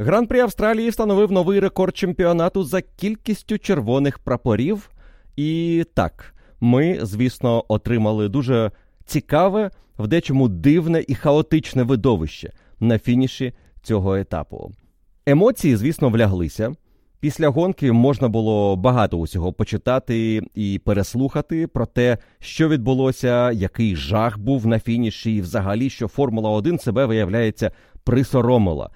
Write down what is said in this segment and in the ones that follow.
Гран-при Австралії встановив новий рекорд чемпіонату за кількістю червоних прапорів. І так, ми, звісно, отримали дуже цікаве, в дечому дивне і хаотичне видовище на фініші цього етапу. Емоції, звісно, вляглися. Після гонки можна було багато усього почитати і переслухати про те, що відбулося, який жах був на фініші, і взагалі, що Формула 1 себе виявляється присоромила.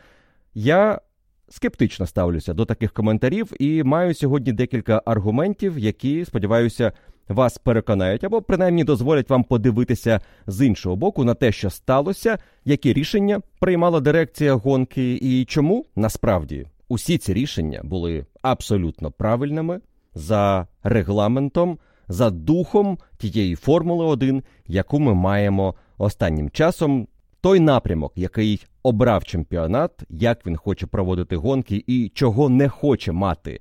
Я скептично ставлюся до таких коментарів і маю сьогодні декілька аргументів, які, сподіваюся, вас переконають або принаймні дозволять вам подивитися з іншого боку на те, що сталося, які рішення приймала дирекція гонки, і чому насправді усі ці рішення були абсолютно правильними за регламентом, за духом тієї Формули 1, яку ми маємо останнім часом. Той напрямок, який обрав чемпіонат, як він хоче проводити гонки і чого не хоче мати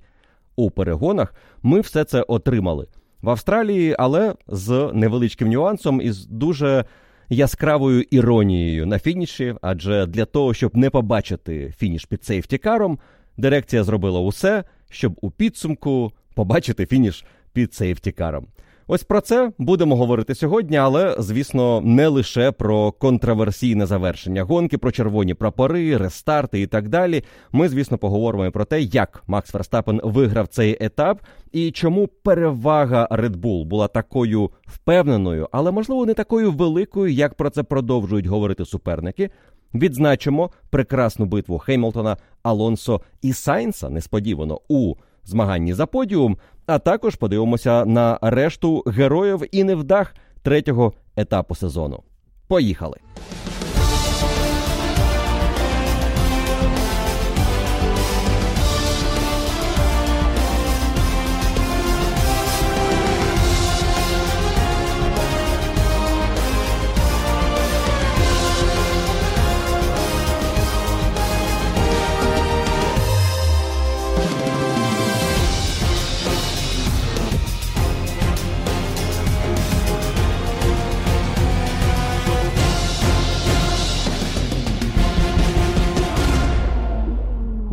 у перегонах, ми все це отримали в Австралії, але з невеличким нюансом і з дуже яскравою іронією на фініші. Адже для того, щоб не побачити фініш під сейфтікаром, дирекція зробила усе, щоб у підсумку побачити фініш під сейфтікаром. Ось про це будемо говорити сьогодні, але звісно, не лише про контроверсійне завершення гонки, про червоні прапори, рестарти і так далі. Ми, звісно, поговоримо про те, як Макс Верстапен виграв цей етап і чому перевага Red Bull була такою впевненою, але можливо не такою великою, як про це продовжують говорити суперники. Відзначимо прекрасну битву Хеймлтона, Алонсо і Сайнса несподівано у змаганні за подіум. А також подивимося на решту героїв і невдах третього етапу сезону. Поїхали!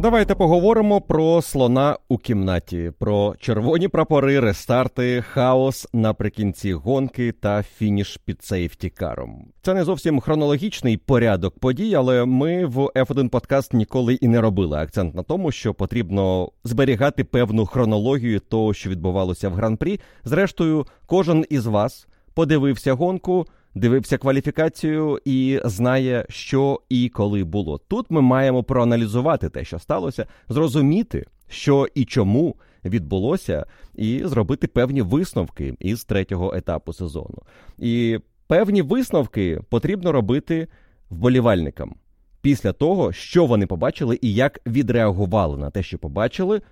Давайте поговоримо про слона у кімнаті, про червоні прапори, рестарти, хаос наприкінці гонки та фініш під сейфтікаром. Це не зовсім хронологічний порядок подій, але ми в F1 подкаст ніколи і не робили акцент на тому, що потрібно зберігати певну хронологію того, що відбувалося в гран-прі. Зрештою, кожен із вас подивився гонку дивився кваліфікацію і знає, що і коли було. Тут ми маємо проаналізувати те, що сталося, зрозуміти, що і чому відбулося, і зробити певні висновки із третього етапу сезону. І певні висновки потрібно робити вболівальникам після того, що вони побачили і як відреагували на те, що побачили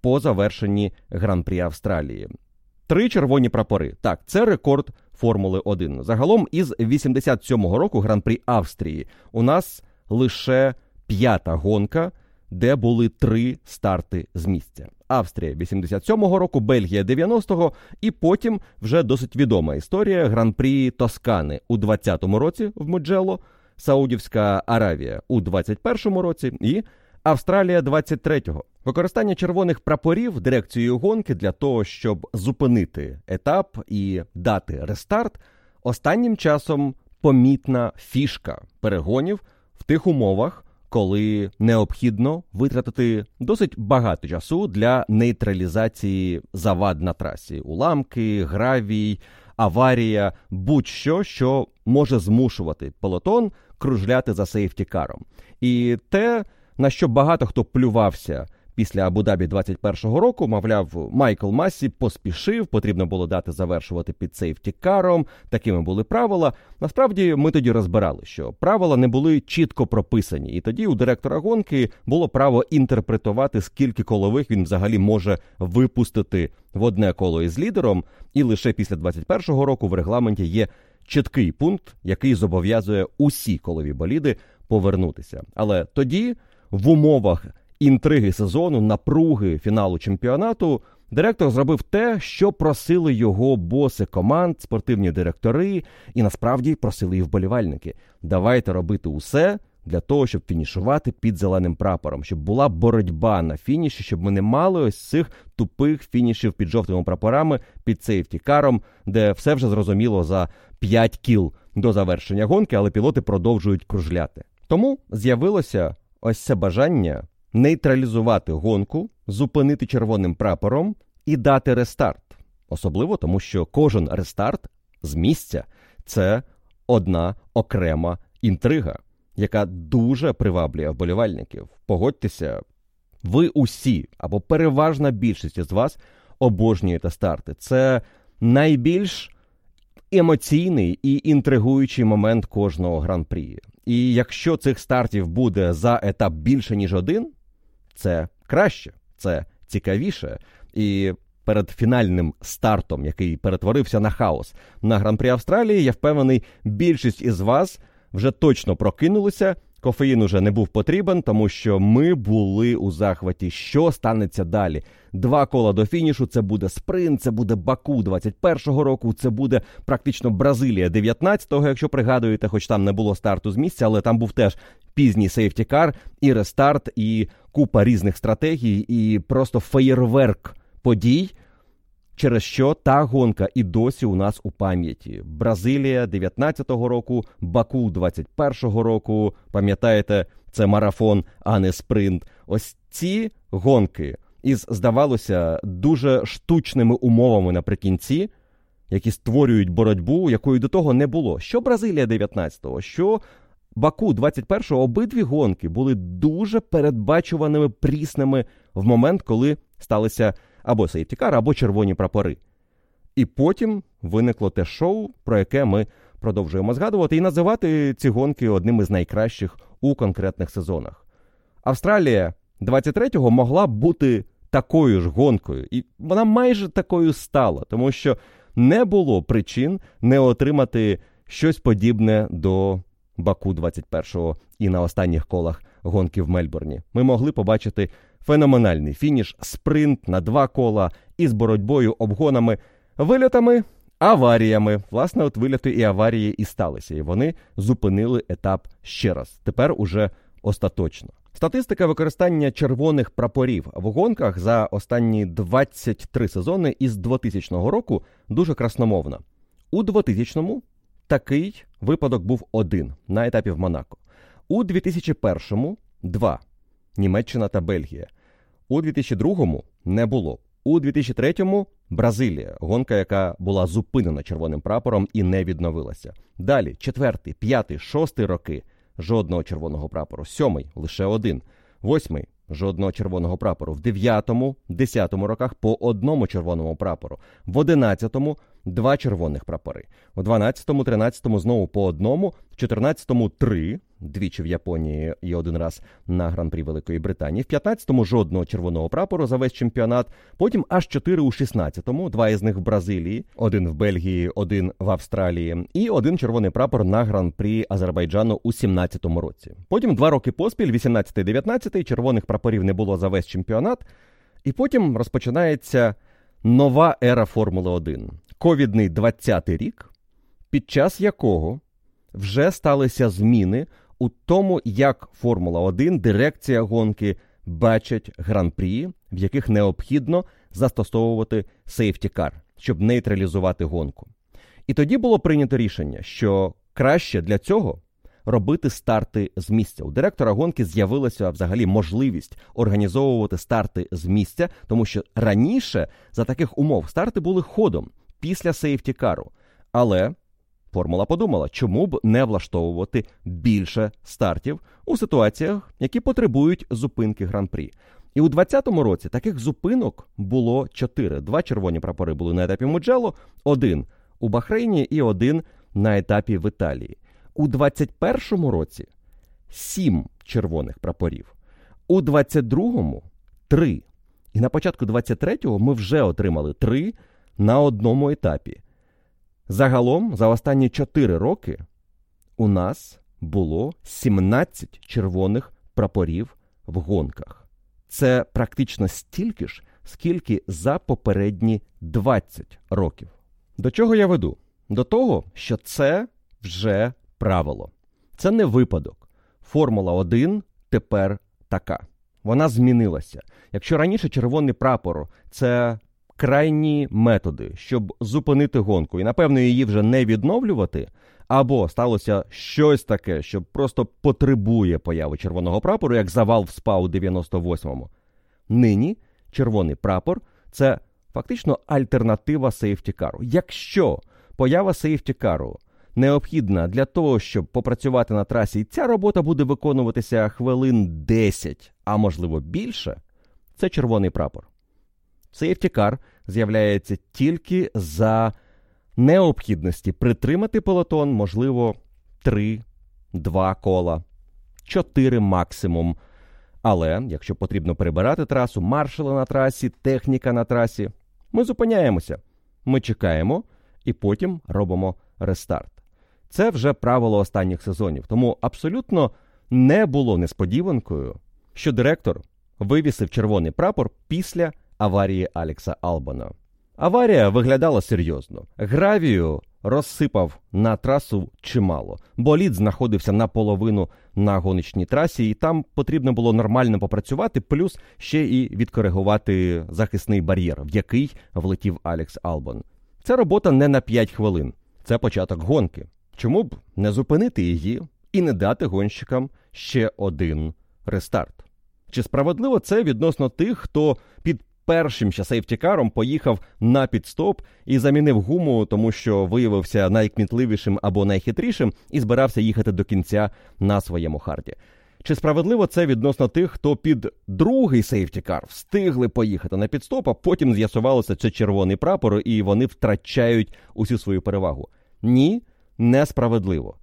по завершенні гран-прі Австралії. Три червоні прапори. Так, це рекорд Формули 1. Загалом із 87-го року гран-прі Австрії у нас лише п'ята гонка, де були три старти з місця. Австрія 87-го року, Бельгія 90-го, і потім вже досить відома історія гран-прі Тоскани у 20-му році в Муджело, Саудівська Аравія у 21-му році і Австралія 23-го. Використання червоних прапорів дирекцією гонки для того, щоб зупинити етап і дати рестарт, останнім часом помітна фішка перегонів в тих умовах, коли необхідно витратити досить багато часу для нейтралізації завад на трасі: уламки, гравій, аварія, будь-що, що може змушувати пелотон кружляти за сейфтікаром. І те, на що багато хто плювався після Абу-Дабі 21-го року, мовляв, Майкл Масі поспішив, потрібно було дати завершувати під сейфтікаром. Такими були правила. Насправді ми тоді розбирали, що правила не були чітко прописані, і тоді у директора гонки було право інтерпретувати, скільки колових він взагалі може випустити в одне коло із лідером. І лише після 21-го року в регламенті є чіткий пункт, який зобов'язує усі колові боліди повернутися. Але тоді в умовах інтриги сезону, напруги фіналу чемпіонату, директор зробив те, що просили його боси команд, спортивні директори, і насправді просили і вболівальники. Давайте робити усе для того, щоб фінішувати під зеленим прапором, щоб була боротьба на фініші, щоб ми не мали ось цих тупих фінішів під жовтими прапорами, під сейфтікаром, де все вже зрозуміло за 5 кіл до завершення гонки, але пілоти продовжують кружляти. Тому з'явилося ось це бажання нейтралізувати гонку, зупинити червоним прапором і дати рестарт. Особливо тому, що кожен рестарт з місця це одна окрема інтрига, яка дуже приваблює вболівальників. Погодьтеся, ви усі або переважна більшість з вас обожнюєте старти. Це найбільш емоційний і інтригуючий момент кожного гран-прі. І якщо цих стартів буде за етап більше ніж один, це краще, це цікавіше. І перед фінальним стартом, який перетворився на хаос на гран-прі Австралії, я впевнений, більшість із вас вже точно прокинулися. Кофеїн уже не був потрібен, тому що ми були у захваті. Що станеться далі? Два кола до фінішу. Це буде спринт, це буде Баку 21-го року. Це буде практично Бразилія 19-го, якщо пригадуєте, хоч там не було старту з місця, але там був теж пізній сейфтікар, і рестарт, і купа різних стратегій, і просто феєрверк подій. Через що та гонка і досі у нас у пам'яті. Бразилія 19-го року, Баку 21-го року. Пам'ятаєте, це марафон, а не спринт. Ось ці гонки із, здавалося, дуже штучними умовами наприкінці, які створюють боротьбу, якої до того не було. Що Бразилія 19-го, що Баку 21-го, обидві гонки були дуже передбачуваними прісними в момент, коли сталися або сейфтікар, або червоні прапори. І потім виникло те шоу, про яке ми продовжуємо згадувати, і називати ці гонки одним із найкращих у конкретних сезонах. Австралія 23-го могла бути такою ж гонкою, і вона майже такою стала, тому що не було причин не отримати щось подібне до Баку 21-го і на останніх колах гонки в Мельбурні. Ми могли побачити феноменальний фініш, спринт на два кола із боротьбою, обгонами, вильотами, аваріями. Власне, от вильоти і аварії і сталися, і вони зупинили етап ще раз. Тепер уже остаточно. Статистика використання червоних прапорів в гонках за останні 23 сезони із 2000 року дуже красномовна. У 2000-му такий випадок був один на етапі в Монако. У 2001-му два. Німеччина та Бельгія. У 2002-му не було. У 2003-му Бразилія, гонка, яка була зупинена червоним прапором і не відновилася. Далі четвертий, п'ятий, шостий роки жодного червоного прапору. Сьомий лише один. Восьмий жодного червоного прапору. В дев'ятому, десятому роках по одному червоному прапору. В одинадцятому два червоних прапори. У дванадцятому, тринадцятому знову по одному, в чотирнадцятому три двічі в Японії і один раз на гран-прі Великої Британії. В 15-му жодного червоного прапору за весь чемпіонат. Потім аж 4 у 16-му, два із них в Бразилії, один в Бельгії, один в Австралії, і один червоний прапор на гран-прі Азербайджану у 17-му році. Потім два роки поспіль, 18-19, червоних прапорів не було за весь чемпіонат. І потім розпочинається нова ера Формули 1. Ковідний 20-й рік, під час якого вже сталися зміни у тому, як Формула 1, дирекція гонки бачать гран-прі, в яких необхідно застосовувати сейфтікар, щоб нейтралізувати гонку. І тоді було прийнято рішення, що краще для цього робити старти з місця. У директора гонки з'явилася взагалі можливість організовувати старти з місця, тому що раніше за таких умов старти були ходом після сейфтікару. Але Формула подумала, чому б не влаштовувати більше стартів у ситуаціях, які потребують зупинки гран-прі. І у 2020 році таких зупинок було чотири. Два червоні прапори були на етапі Муджело, один у Бахрейні і один на етапі в Італії. У 2021 році сім червоних прапорів, у 2022 три. І на початку 23-го ми вже отримали три на одному етапі. Загалом за останні 4 роки у нас було 17 червоних прапорів в гонках. Це практично стільки ж, скільки за попередні 20 років. До чого я веду? До того, що це вже правило. Це не випадок. Формула 1 тепер така. Вона змінилася. Якщо раніше червоний прапор це крайні методи, щоб зупинити гонку, і напевно її вже не відновлювати, або сталося щось таке, що просто потребує появи червоного прапору, як завал в СПА у 98-му. Нині червоний прапор це фактично альтернатива сейфтікару. Якщо поява сейфтікару необхідна для того, щоб попрацювати на трасі, і ця робота буде виконуватися хвилин 10, а можливо більше, це червоний прапор. Сейфтікар з'являється тільки за необхідності притримати пелотон, можливо, 3, 2 кола, 4 максимум. Але якщо потрібно перебирати трасу, маршали на трасі, техніка на трасі, ми зупиняємося, ми чекаємо і потім робимо рестарт. Це вже правило останніх сезонів, тому абсолютно не було несподіванкою, що директор вивісив червоний прапор після аварії Алекса Албана. Аварія виглядала серйозно. Гравію розсипав на трасу чимало. Болід знаходився наполовину на гоночній трасі, і там потрібно було нормально попрацювати, плюс ще і відкоригувати захисний бар'єр, в який влетів Алекс Албан. Це робота не на 5 хвилин, це початок гонки. Чому б не зупинити її і не дати гонщикам ще один рестарт? Чи справедливо це відносно тих, хто під першим ще сейфтікаром поїхав на підстоп і замінив гуму, тому що виявився найкмітливішим або найхитрішим і збирався їхати до кінця на своєму харді? Чи справедливо це відносно тих, хто під другий сейфтікар встигли поїхати на підстоп, а потім з'ясувалося, це червоний прапор, і вони втрачають усю свою перевагу? Ні несправедливо.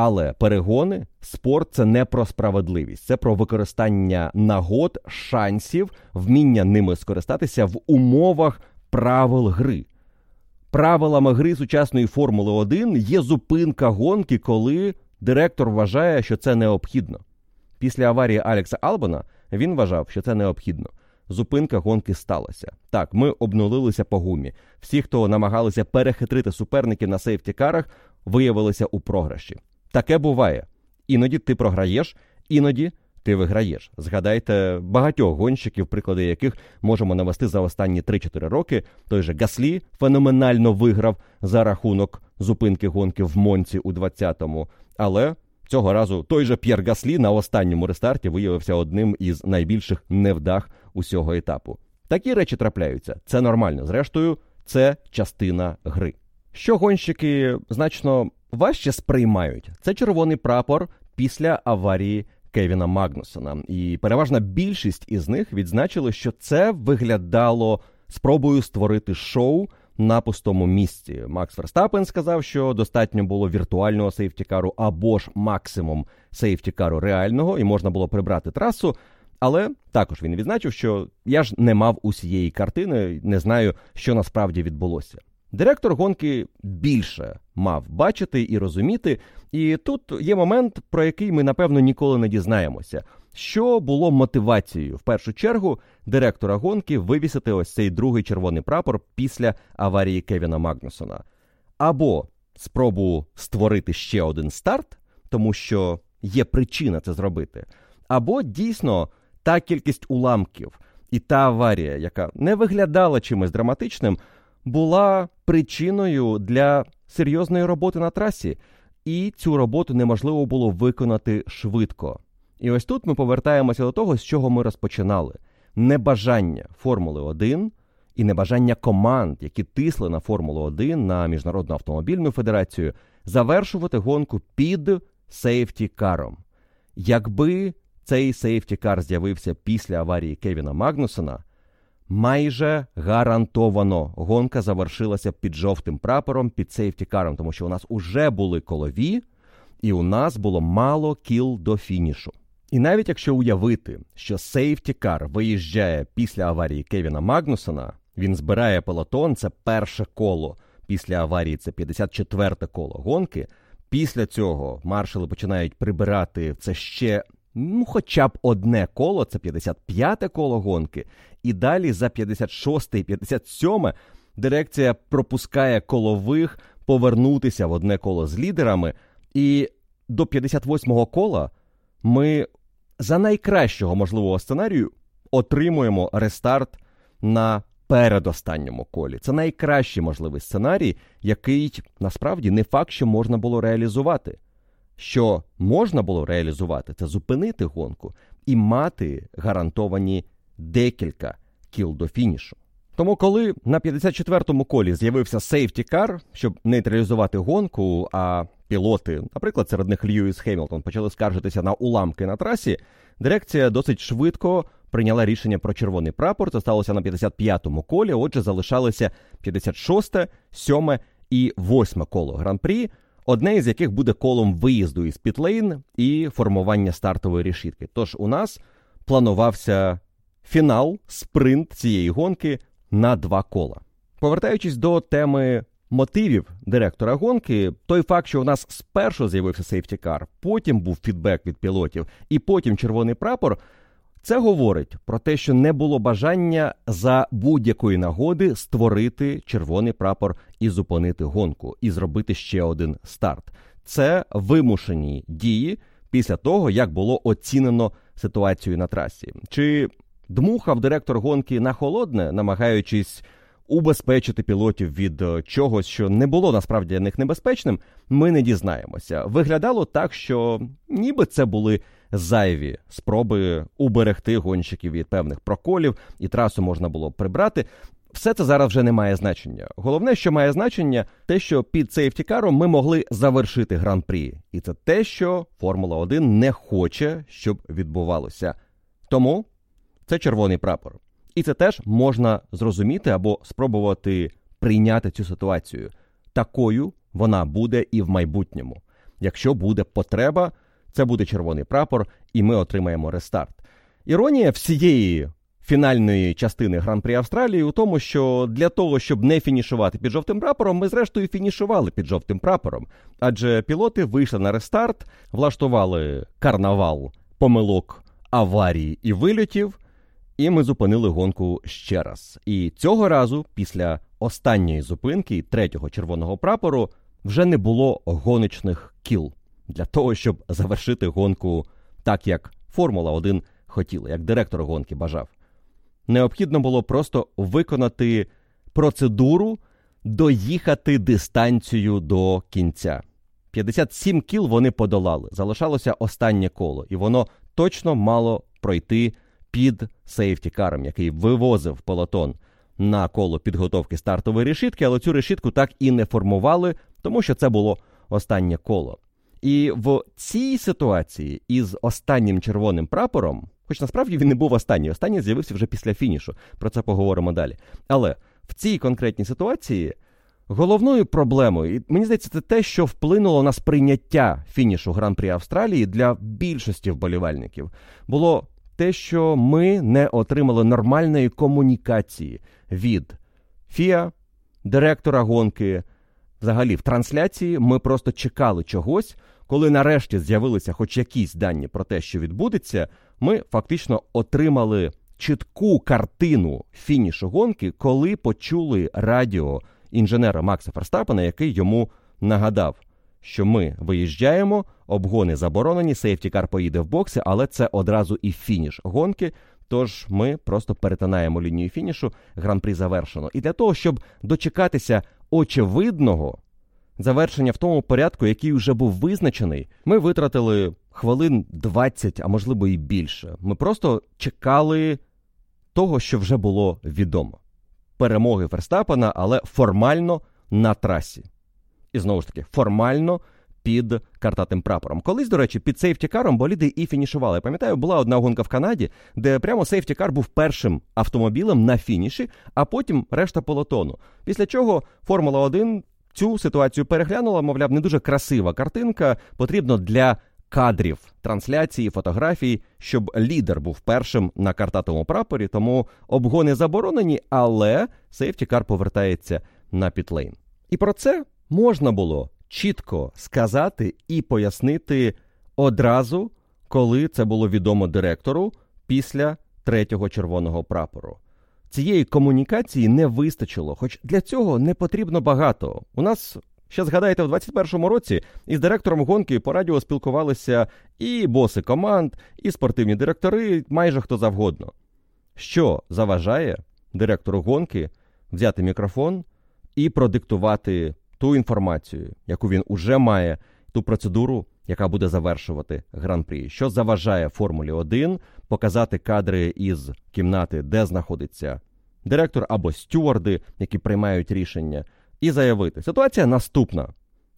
Але перегони, спорт це не про справедливість, це про використання нагод, шансів, вміння ними скористатися в умовах правил гри. Правилами гри сучасної Формули 1 є зупинка гонки, коли директор вважає, що це необхідно. Після аварії Алекса Албана він вважав, що це необхідно. Зупинка гонки сталася. Так, ми обнулилися по гумі. Всі, хто намагалися перехитрити суперників на сейфтікарах, виявилися у програші. Таке буває. Іноді ти програєш, іноді ти виграєш. Згадайте багатьох гонщиків, приклади яких можемо навести за останні 3-4 роки. Той же Гаслі феноменально виграв за рахунок зупинки гонки в Монці у 20-му. Але цього разу той же П'єр Гаслі на останньому рестарті виявився одним із найбільших невдах усього етапу. Такі речі трапляються. Це нормально. Зрештою, це частина гри. Що гонщики значно важче сприймають, це червоний прапор після аварії Кевіна Магнусона. І переважна більшість із них відзначили, що це виглядало спробою створити шоу на пустому місці. Макс Верстапен сказав, що достатньо було віртуального сейфтікару або ж максимум сейфтікару реального, і можна було прибрати трасу. Але також він відзначив, що я ж не мав усієї картини, не знаю, що насправді відбулося. Директор гонки більше мав бачити і розуміти, і тут є момент, про який ми напевно ніколи не дізнаємося. Що було мотивацією? В першу чергу директора гонки вивісити ось цей другий червоний прапор після аварії Кевіна Магнусона, або спробу створити ще один старт, тому що є причина це зробити, або дійсно та кількість уламків і та аварія, яка не виглядала чимось драматичним була причиною для серйозної роботи на трасі, і цю роботу неможливо було виконати швидко. І ось тут ми повертаємося до того, з чого ми розпочинали: небажання Формули 1 і небажання команд, які тисли на Формулу 1 на Міжнародну автомобільну федерацію, завершувати гонку під сейфті-каром. Якби цей сейфті-кар з'явився після аварії Кевіна Магнусона, майже гарантовано гонка завершилася під жовтим прапором, під сейфтікаром, тому що у нас уже були колові, і у нас було мало кіл до фінішу. І навіть якщо уявити, що сейфтікар виїжджає після аварії Кевіна Магнусона, він збирає пелотон, це перше коло. Після аварії це 54-те коло гонки. Після цього маршали починають прибирати це ще ну, хоча б одне коло, це 55-те коло гонки. І далі за 56 і 57 дирекція пропускає колових повернутися в одне коло з лідерами. І до 58-го кола ми за найкращого можливого сценарію отримуємо рестарт на передостанньому колі. Це найкращий можливий сценарій, який насправді не факт, що можна було реалізувати. Що можна було реалізувати, це зупинити гонку і мати гарантовані декілька кіл до фінішу. Тому, коли на 54-му колі з'явився сейфті-кар, щоб нейтралізувати гонку, а пілоти, наприклад, серед них Льюіс Хемілтон, почали скаржитися на уламки на трасі, дирекція досить швидко прийняла рішення про червоний прапор. Це сталося на 55-му колі. Отже, залишалися 56, 7 і 8 коло гран-прі, одне із яких буде колом виїзду із Пітлейн і формування стартової решітки. Тож у нас планувався фінал, спринт цієї гонки на два кола. Повертаючись до теми мотивів директора гонки, той факт, що у нас спершу з'явився сейфтікар, потім був фідбек від пілотів, і потім червоний прапор. Це говорить про те, що не було бажання за будь-якої нагоди створити червоний прапор і зупинити гонку, і зробити ще один старт. Це вимушені дії після того, як було оцінено ситуацію на трасі. Чи дмухав директор гонки на холодне, намагаючись убезпечити пілотів від е, чогось, що не було насправді для них небезпечним, ми не дізнаємося. Виглядало так, що ніби це були зайві спроби уберегти гонщиків від певних проколів, і трасу можна було прибрати. Все це зараз вже не має значення. Головне, що має значення, те, що під сейфтікаром ми могли завершити гран-прі, і це те, що Формула 1 не хоче, щоб відбувалося. Тому це червоний прапор. І це теж можна зрозуміти або спробувати прийняти цю ситуацію. Такою вона буде і в майбутньому. Якщо буде потреба, це буде червоний прапор, і ми отримаємо рестарт. Іронія всієї фінальної частини Гран-прі Австралії у тому, що для того, щоб не фінішувати під жовтим прапором, ми зрештою фінішували під жовтим прапором. Адже пілоти вийшли на рестарт, влаштували карнавал помилок аварій і вильотів. І ми зупинили гонку ще раз. І цього разу, після останньої зупинки третього червоного прапору, вже не було гоночних кіл для того, щоб завершити гонку так, як Формула 1 хотіла, як директор гонки бажав. Необхідно було просто виконати процедуру, доїхати дистанцію до кінця. 57 кіл вони подолали. Залишалося останнє коло, і воно точно мало пройти під сейфтікаром, який вивозив полотон на коло підготовки стартової решітки, але цю решітку так і не формували, тому що це було останнє коло. І в цій ситуації із останнім червоним прапором, хоч насправді він не був останній, останній з'явився вже після фінішу. Про це поговоримо далі. Але в цій конкретній ситуації головною проблемою, і мені здається, це те, що вплинуло на сприйняття фінішу Гран-прі Австралії для більшості вболівальників, було те, що ми не отримали нормальної комунікації від ФІА, директора гонки. Взагалі, в трансляції ми просто чекали чогось. Коли нарешті з'явилися хоч якісь дані про те, що відбудеться, ми фактично отримали чітку картину фінішу гонки, коли почули радіо інженера Макса Ферстапена, який йому нагадав, що ми виїжджаємо, обгони заборонені, сейфтікар поїде в бокси, але це одразу і фініш гонки. Тож ми просто перетинаємо лінію фінішу, гран-прі завершено. І для того, щоб дочекатися очевидного завершення в тому порядку, який вже був визначений, ми витратили хвилин 20, а можливо і більше. Ми просто чекали того, що вже було відомо. Перемоги Ферстапена, але формально на трасі. І знову ж таки, формально під картатим прапором. Колись, до речі, під сейфтікаром боліди і фінішували. Пам'ятаю, була одна гонка в Канаді, де прямо сейфтікар був першим автомобілем на фініші, а потім решта полотону. Після чого Формула 1 цю ситуацію переглянула, мовляв, не дуже красива картинка. Потрібно для кадрів трансляції, фотографій, щоб лідер був першим на картатому прапорі. Тому обгони заборонені, але сейфтікар повертається на пітлейн. І про це можна було чітко сказати і пояснити одразу, коли це було відомо директору після третього червоного прапору. Цієї комунікації не вистачило, хоч для цього не потрібно багато. У нас Ще згадайте, в 21-му році із директором гонки по радіо спілкувалися і боси команд, і спортивні директори, майже хто завгодно. Що заважає директору гонки взяти мікрофон і продиктувати ту інформацію, яку він уже має, ту процедуру, яка буде завершувати гран-прі? Що заважає Формулі 1 показати кадри із кімнати, де знаходиться директор або стюарди, які приймають рішення, і заявити: ситуація наступна.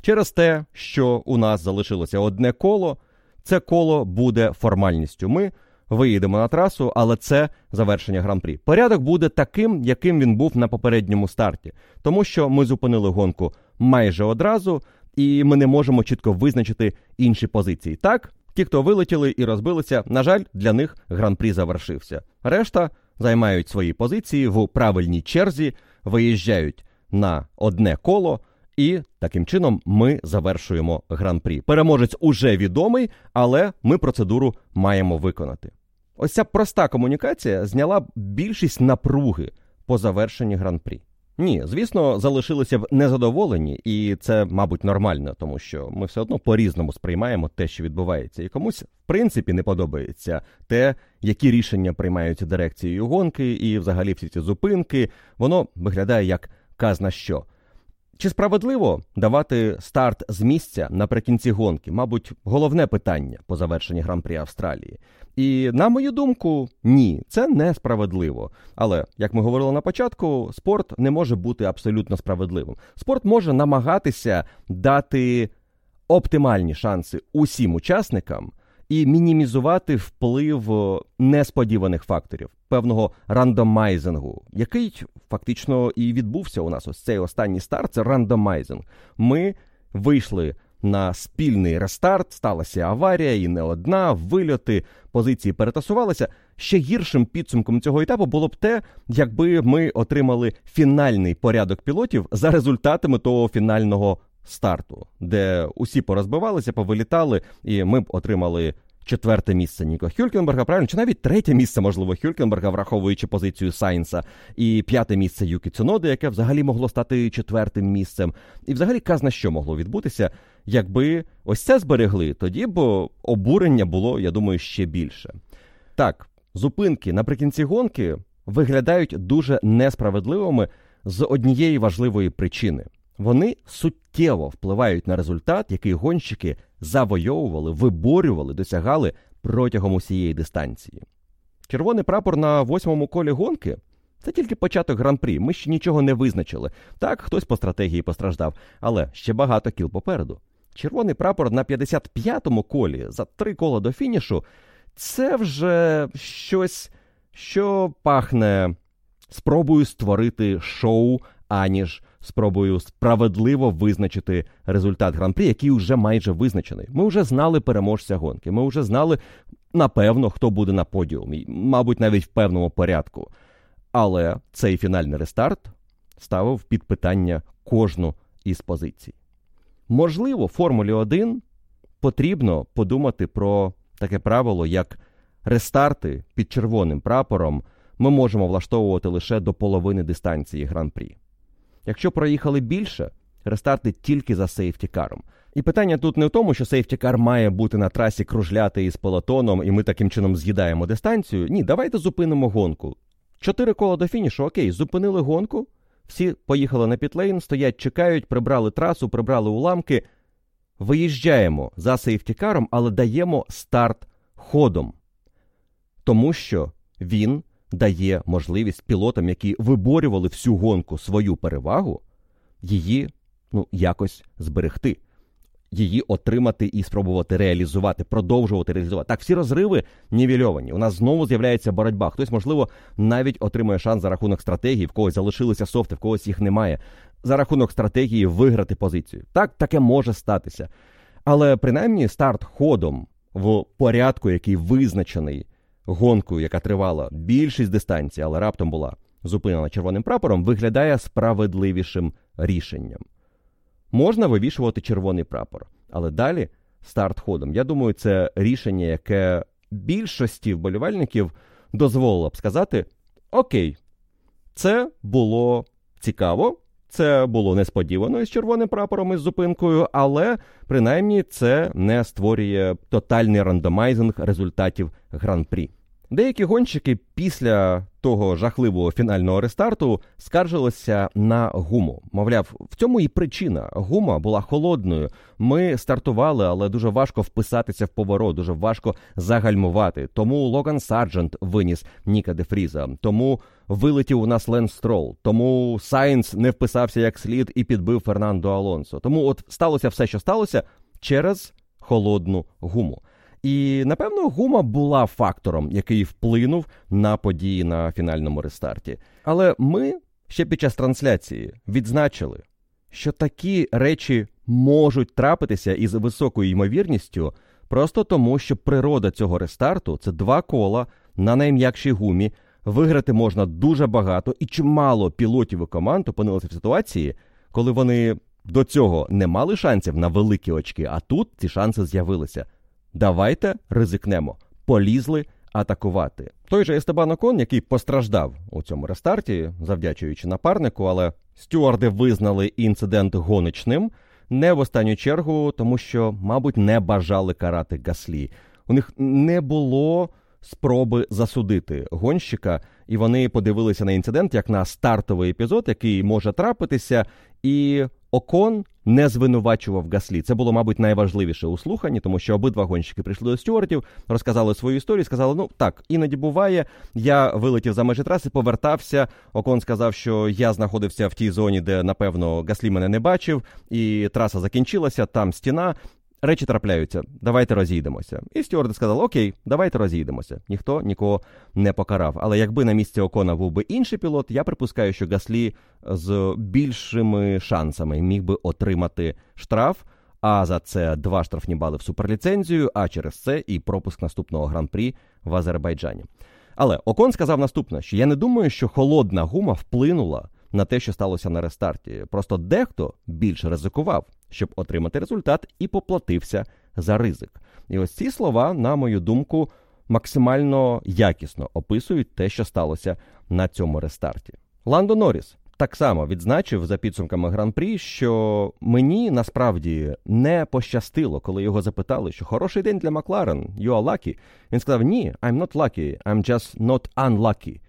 Через те, що у нас залишилося одне коло, це коло буде формальністю. Ми виїдемо на трасу, але це завершення гран-прі. Порядок буде таким, яким він був на попередньому старті, тому що ми зупинили гонку майже одразу, і ми не можемо чітко визначити інші позиції. Так, ті, хто вилетіли і розбилися, на жаль, для них гран-прі завершився. Решта займають свої позиції в правильній черзі, виїжджають на одне коло. І таким чином ми завершуємо гран-прі. Переможець уже відомий, але ми процедуру маємо виконати. Ось ця проста комунікація зняла більшість напруги по завершенні гран-прі. Ні, звісно, залишилися б незадоволені, і це, мабуть, нормально, тому що ми все одно по-різному сприймаємо те, що відбувається, і комусь, в принципі, не подобається те, які рішення приймаються дирекцією гонки, і взагалі всі ці зупинки, воно виглядає як казна що. Чи справедливо давати старт з місця наприкінці гонки? Мабуть, головне питання по завершенні гран-прі Австралії. І на мою думку, ні, це несправедливо. Але як ми говорили на початку, спорт не може бути абсолютно справедливим. Спорт може намагатися дати оптимальні шанси усім учасникам і мінімізувати вплив несподіваних факторів, певного рандомайзингу, який фактично і відбувся у нас. Ось цей останній старт це рандомайзинг. Ми вийшли на спільний рестарт, сталася аварія, і не одна, вильоти, позиції перетасувалися. Ще гіршим підсумком цього етапу було б те, якби ми отримали фінальний порядок пілотів за результатами того фінального старту, де усі порозбивалися, повилітали, і ми б отримали. Четверте місце Ніко Хюлькенберга, правильно, чи навіть третє місце, можливо, Хюлькенберга, враховуючи позицію Сайнса, і п'яте місце Юкі Цуноди, яке взагалі могло стати четвертим місцем. І взагалі казна що могло відбутися, якби ось це зберегли, тоді б обурення було, я думаю, ще більше. Так, зупинки наприкінці гонки виглядають дуже несправедливими з однієї важливої причини. Вони суттєво впливають на результат, який гонщики завойовували, виборювали, досягали протягом усієї дистанції. Червоний прапор на восьмому колі гонки це тільки початок гран-прі. Ми ще нічого не визначили. Так, хтось по стратегії постраждав, але ще багато кіл попереду. Червоний прапор на 55-му колі за три кола до фінішу це вже щось, що пахне спробою створити шоу, аніж спробою справедливо визначити результат гран-прі, який вже майже визначений. Ми вже знали переможця гонки. Ми вже знали, напевно, хто буде на подіумі, мабуть, навіть в певному порядку. Але цей фінальний рестарт ставив під питання кожну із позицій. Можливо, Формулі 1 потрібно подумати про таке правило, як рестарти під червоним прапором ми можемо влаштовувати лише до половини дистанції гран-прі. Якщо проїхали більше, рестарти тільки за сейфтікаром. І питання тут не в тому, що сейфтікар має бути на трасі кружляти із пелотоном, і ми таким чином з'їдаємо дистанцію. Ні, давайте зупинимо гонку. Чотири кола до фінішу, окей, зупинили гонку. Всі поїхали на пітлейн, стоять, чекають, прибрали трасу, прибрали уламки. Виїжджаємо за сейфтікаром, але даємо старт ходом. Тому що він дає можливість пілотам, які виборювали всю гонку свою перевагу, її ну, якось зберегти, її отримати і спробувати реалізувати, продовжувати реалізувати. Так, всі розриви нівельовані. У нас знову з'являється боротьба. Хтось, можливо, навіть отримує шанс за рахунок стратегії, в когось залишилися софти, в когось їх немає. За рахунок стратегії виграти позицію. Так, таке може статися. Але принаймні старт ходом в порядку, який визначений гонкою, яка тривала більшість дистанції, але раптом була зупинена червоним прапором, виглядає справедливішим рішенням. Можна вивішувати червоний прапор, але далі старт ходом. Я думаю, це рішення, яке більшості вболівальників дозволило б сказати: Окей, це було цікаво, Це було несподівано із червоним прапором із зупинкою, але принаймні це не створює тотальний рандомайзинг результатів гран-прі. Деякі гонщики після того жахливого фінального рестарту скаржилися на гуму. Мовляв, в цьому і причина. Гума була холодною. Ми стартували, але дуже важко вписатися в поворот, дуже важко загальмувати. Тому Логан Сарджент виніс Ніка де Вріза. Тому вилетів у нас Ленс Строл. Тому Сайнс не вписався як слід і підбив Фернандо Алонсо. Тому от сталося все, що сталося через холодну гуму. І напевно гума була фактором, який вплинув на події на фінальному рестарті. Але ми ще під час трансляції відзначили, що такі речі можуть трапитися із високою ймовірністю, просто тому, що природа цього рестарту це два кола на найм'якшій гумі. Виграти можна дуже багато, і чимало пілотів і команд опинилися в ситуації, коли вони до цього не мали шансів на великі очки, а тут ці шанси з'явилися. Давайте ризикнемо. Полізли атакувати. Той же Естебан Окон, який постраждав у цьому рестарті, завдячуючи напарнику, але стюарди визнали інцидент гоночним не в останню чергу, тому що, мабуть, не бажали карати гаслі. У них не було спроби засудити гонщика, і вони подивилися на інцидент як на стартовий епізод, який може трапитися, і Окон не звинувачував Гаслі. Це було, мабуть, найважливіше у слуханні, тому що обидва гонщики прийшли до стюартів, розказали свою історію, сказали: ну так, іноді буває. Я вилетів за межі траси, повертався. Окон сказав, що я знаходився в тій зоні, де напевно Гаслі мене не бачив, і траса закінчилася. Там стіна. Речі трапляються, давайте розійдемося. І стюарди сказали, окей, давайте розійдемося. Ніхто нікого не покарав. Але якби на місці Окона був би інший пілот, я припускаю, що Гаслі з більшими шансами міг би отримати штраф. А за це два штрафні бали в суперліцензію, а через це і пропуск наступного гран-прі в Азербайджані. Але Окон сказав наступне: що я не думаю, що холодна гума вплинула на те, що сталося на рестарті. Просто дехто більше ризикував, щоб отримати результат, і поплатився за ризик. І ось ці слова, на мою думку, максимально якісно описують те, що сталося на цьому рестарті. Ландо Норріс так само відзначив за підсумками гран-прі, що мені насправді не пощастило, коли його запитали, що хороший день для Макларен, you are lucky. Він сказав: Ні, I'm not lucky, I'm just not unlucky.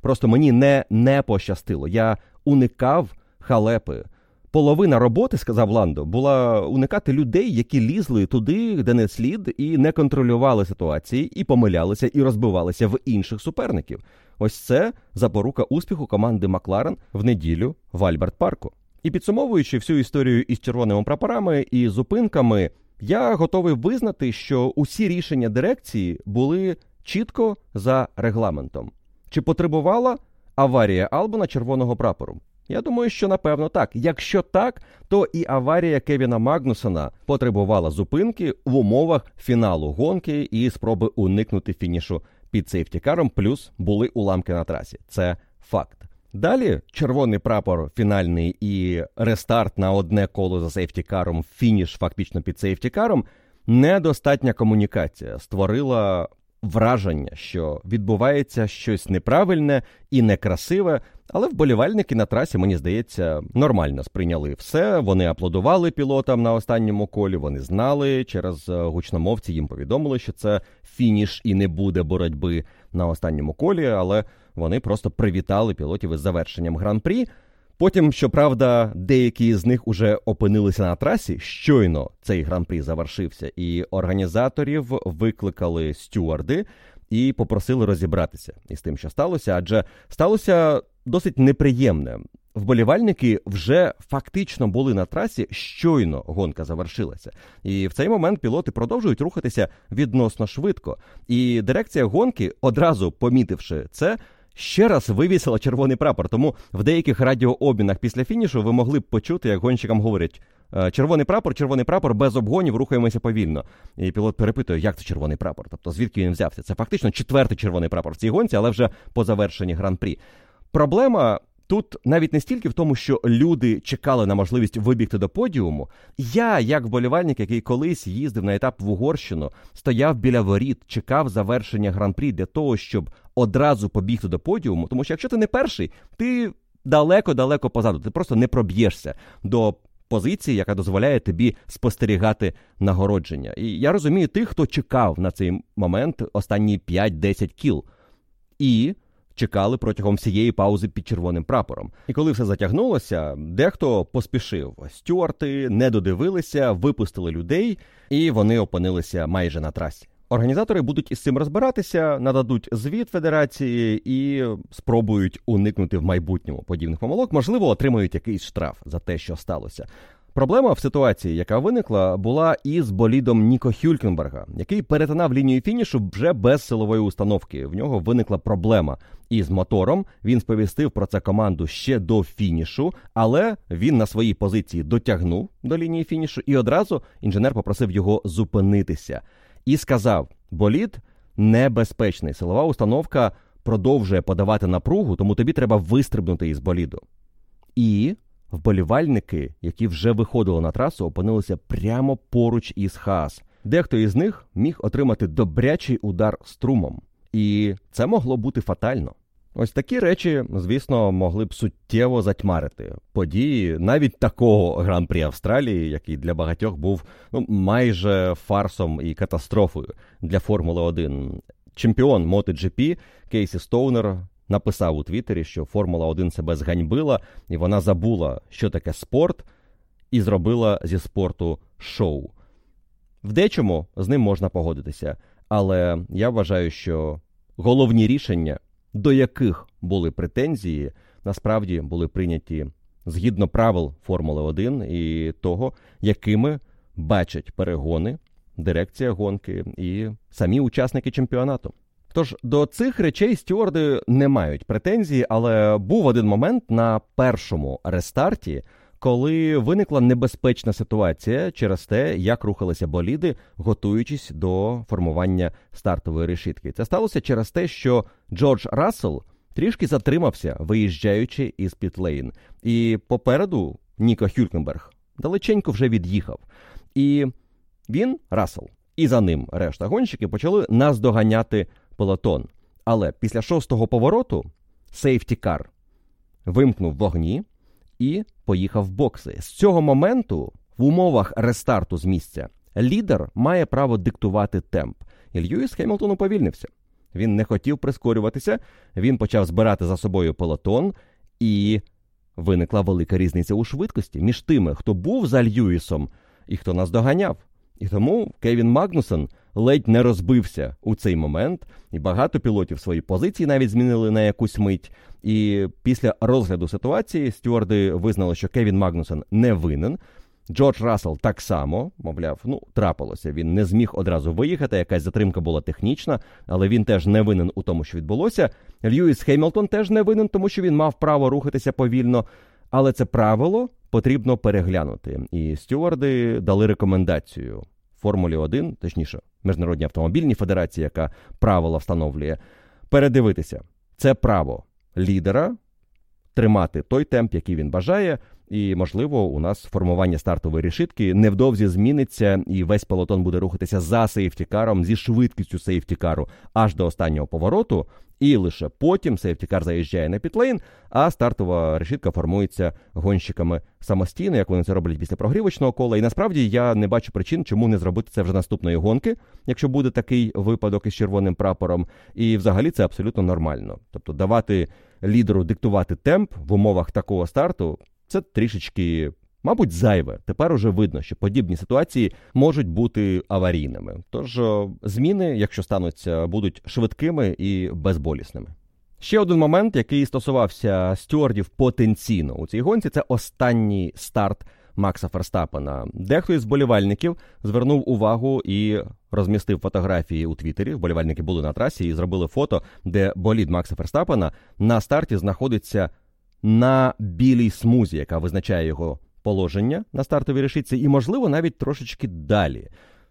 Просто мені не не пощастило. Я уникав халепи. Половина роботи, сказав Ландо, була уникати людей, які лізли туди, де не слід, і не контролювали ситуації, і помилялися, і розбивалися в інших суперників. Ось це запорука успіху команди Макларен в неділю в Альберт Парку. І підсумовуючи всю історію із червоними прапорами і зупинками, я готовий визнати, що усі рішення дирекції були чітко за регламентом. Чи потребувала аварія Албана червоного прапору? Я думаю, що напевно так. Якщо так, то і аварія Кевіна Магнусона потребувала зупинки в умовах фіналу гонки і спроби уникнути фінішу під сейфтікаром, плюс були уламки на трасі. Це факт. Далі червоний прапор фінальний і рестарт на одне коло за сейфтікаром, фініш фактично під сейфтікаром. Недостатня комунікація створила враження, що відбувається щось неправильне і некрасиве, але вболівальники на трасі, мені здається, нормально сприйняли все. Вони аплодували пілотам на останньому колі. Вони знали через е, гучномовці. Їм повідомили, що це фініш і не буде боротьби на останньому колі, але вони просто привітали пілотів із завершенням гран-прі. Потім, щоправда, деякі з них уже опинилися на трасі. Щойно цей гран-прі завершився, і організаторів викликали стюарди і попросили розібратися із тим, що сталося, адже сталося досить неприємне. Вболівальники вже фактично були на трасі, щойно гонка завершилася, і в цей момент пілоти продовжують рухатися відносно швидко. І дирекція гонки, одразу помітивши це, ще раз вивісила червоний прапор. Тому в деяких радіообмінах після фінішу ви могли б почути, як гонщикам говорять. «Е, червоний прапор, червоний прапор без обгонів, рухаємося повільно. І пілот перепитує, як це червоний прапор. Тобто звідки він взявся? Це фактично четвертий червоний прапор в цій гонці, але вже по завершенні гран-прі. Проблема Тут навіть не стільки в тому, що люди чекали на можливість вибігти до подіуму. Я, як вболівальник, який колись їздив на етап в Угорщину, стояв біля воріт, чекав завершення гран-прі для того, щоб одразу побігти до подіуму. Тому що якщо ти не перший, ти далеко-далеко позаду. Ти просто не проб'єшся до позиції, яка дозволяє тобі спостерігати нагородження. І я розумію тих, хто чекав на цей момент останні 5-10 кіл. І чекали протягом всієї паузи під червоним прапором. І коли все затягнулося, дехто поспішив. Стюарти не додивилися, випустили людей, і вони опинилися майже на трасі. Організатори будуть із цим розбиратися, нададуть звіт федерації і спробують уникнути в майбутньому подібних помилок. Можливо, отримають якийсь штраф за те, що сталося. Проблема в ситуації, яка виникла, була із болідом Ніко Хюлькенберга, який перетинав лінію фінішу вже без силової установки. В нього виникла проблема із мотором. Він сповістив про це команду ще до фінішу, але він на своїй позиції дотягнув до лінії фінішу, і одразу інженер попросив його зупинитися і сказав: болід небезпечний. Силова установка продовжує подавати напругу, тому тобі треба вистрибнути із боліду. І вболівальники, які вже виходили на трасу, опинилися прямо поруч із Хаас. Дехто із них міг отримати добрячий удар струмом, і це могло бути фатально. Ось такі речі, звісно, могли б суттєво затьмарити події навіть такого гран-прі Австралії, який для багатьох був ну, майже фарсом і катастрофою для Формули 1. Чемпіон MotoGP Кейсі Стоунер написав у Твіттері, що Формула 1 себе зганьбила, і вона забула, що таке спорт, і зробила зі спорту шоу. В дечому з ним можна погодитися, але я вважаю, що головні рішення до яких були претензії, насправді були прийняті згідно правил Формули 1 і того, якими бачать перегони, дирекція гонки і самі учасники чемпіонату. Тож до цих речей стюарди не мають претензій, але був один момент на першому рестарті, коли виникла небезпечна ситуація через те, як рухалися боліди, готуючись до формування стартової решітки. Це сталося через те, що Джордж Рассел трішки затримався, виїжджаючи із Пітлейн. І попереду Ніко Хюлькенберг далеченько вже від'їхав. І він, Рассел, і за ним решта гонщики почали наздоганяти пелотон. Але після шостого повороту сейфтікар вимкнув вогні і поїхав в бокси. З цього моменту, в умовах рестарту з місця, лідер має право диктувати темп. І Льюіс Хемілтон уповільнився. Він не хотів прискорюватися, він почав збирати за собою пелотон, і виникла велика різниця у швидкості між тими, хто був за Льюісом і хто нас доганяв. І тому Кевін Магнусон ледь не розбився у цей момент, і багато пілотів свої позиції навіть змінили на якусь мить. І після розгляду ситуації стюарди визнали, що Кевін Магнусон не винен. Джордж Рассел так само, мовляв, ну трапилося. Він не зміг одразу виїхати. Якась затримка була технічна, але він теж не винен у тому, що відбулося. Льюіс Хеймлтон теж не винен, тому що він мав право рухатися повільно. Але це правило потрібно переглянути. І стюарди дали рекомендацію Формулі 1, точніше, Міжнародній автомобільній федерації, яка правила встановлює, передивитися це право лідера тримати той темп, який він бажає. І, можливо, у нас формування стартової решітки невдовзі зміниться, і весь пелотон буде рухатися за сейфтікаром зі швидкістю сейфтікару аж до останнього повороту, і лише потім сейфтікар заїжджає на пітлейн, а стартова решітка формується гонщиками самостійно, як вони це роблять після прогрівочного кола. І насправді я не бачу причин, чому не зробити це вже наступної гонки, якщо буде такий випадок із червоним прапором. І взагалі це абсолютно нормально. Тобто давати лідеру диктувати темп в умовах такого старту. Це трішечки, мабуть, зайве. Тепер уже видно, що подібні ситуації можуть бути аварійними. Тож зміни, якщо стануться, будуть швидкими і безболісними. Ще один момент, який стосувався стюардів потенційно у цій гонці, це останній старт Макса Ферстапена. Дехто із болівальників звернув увагу і розмістив фотографії у Твіттері. Вболівальники були на трасі і зробили фото, де болід Макса Ферстапена на старті знаходиться на білій смузі, яка визначає його положення на стартовій решітці, і, можливо, навіть трошечки далі.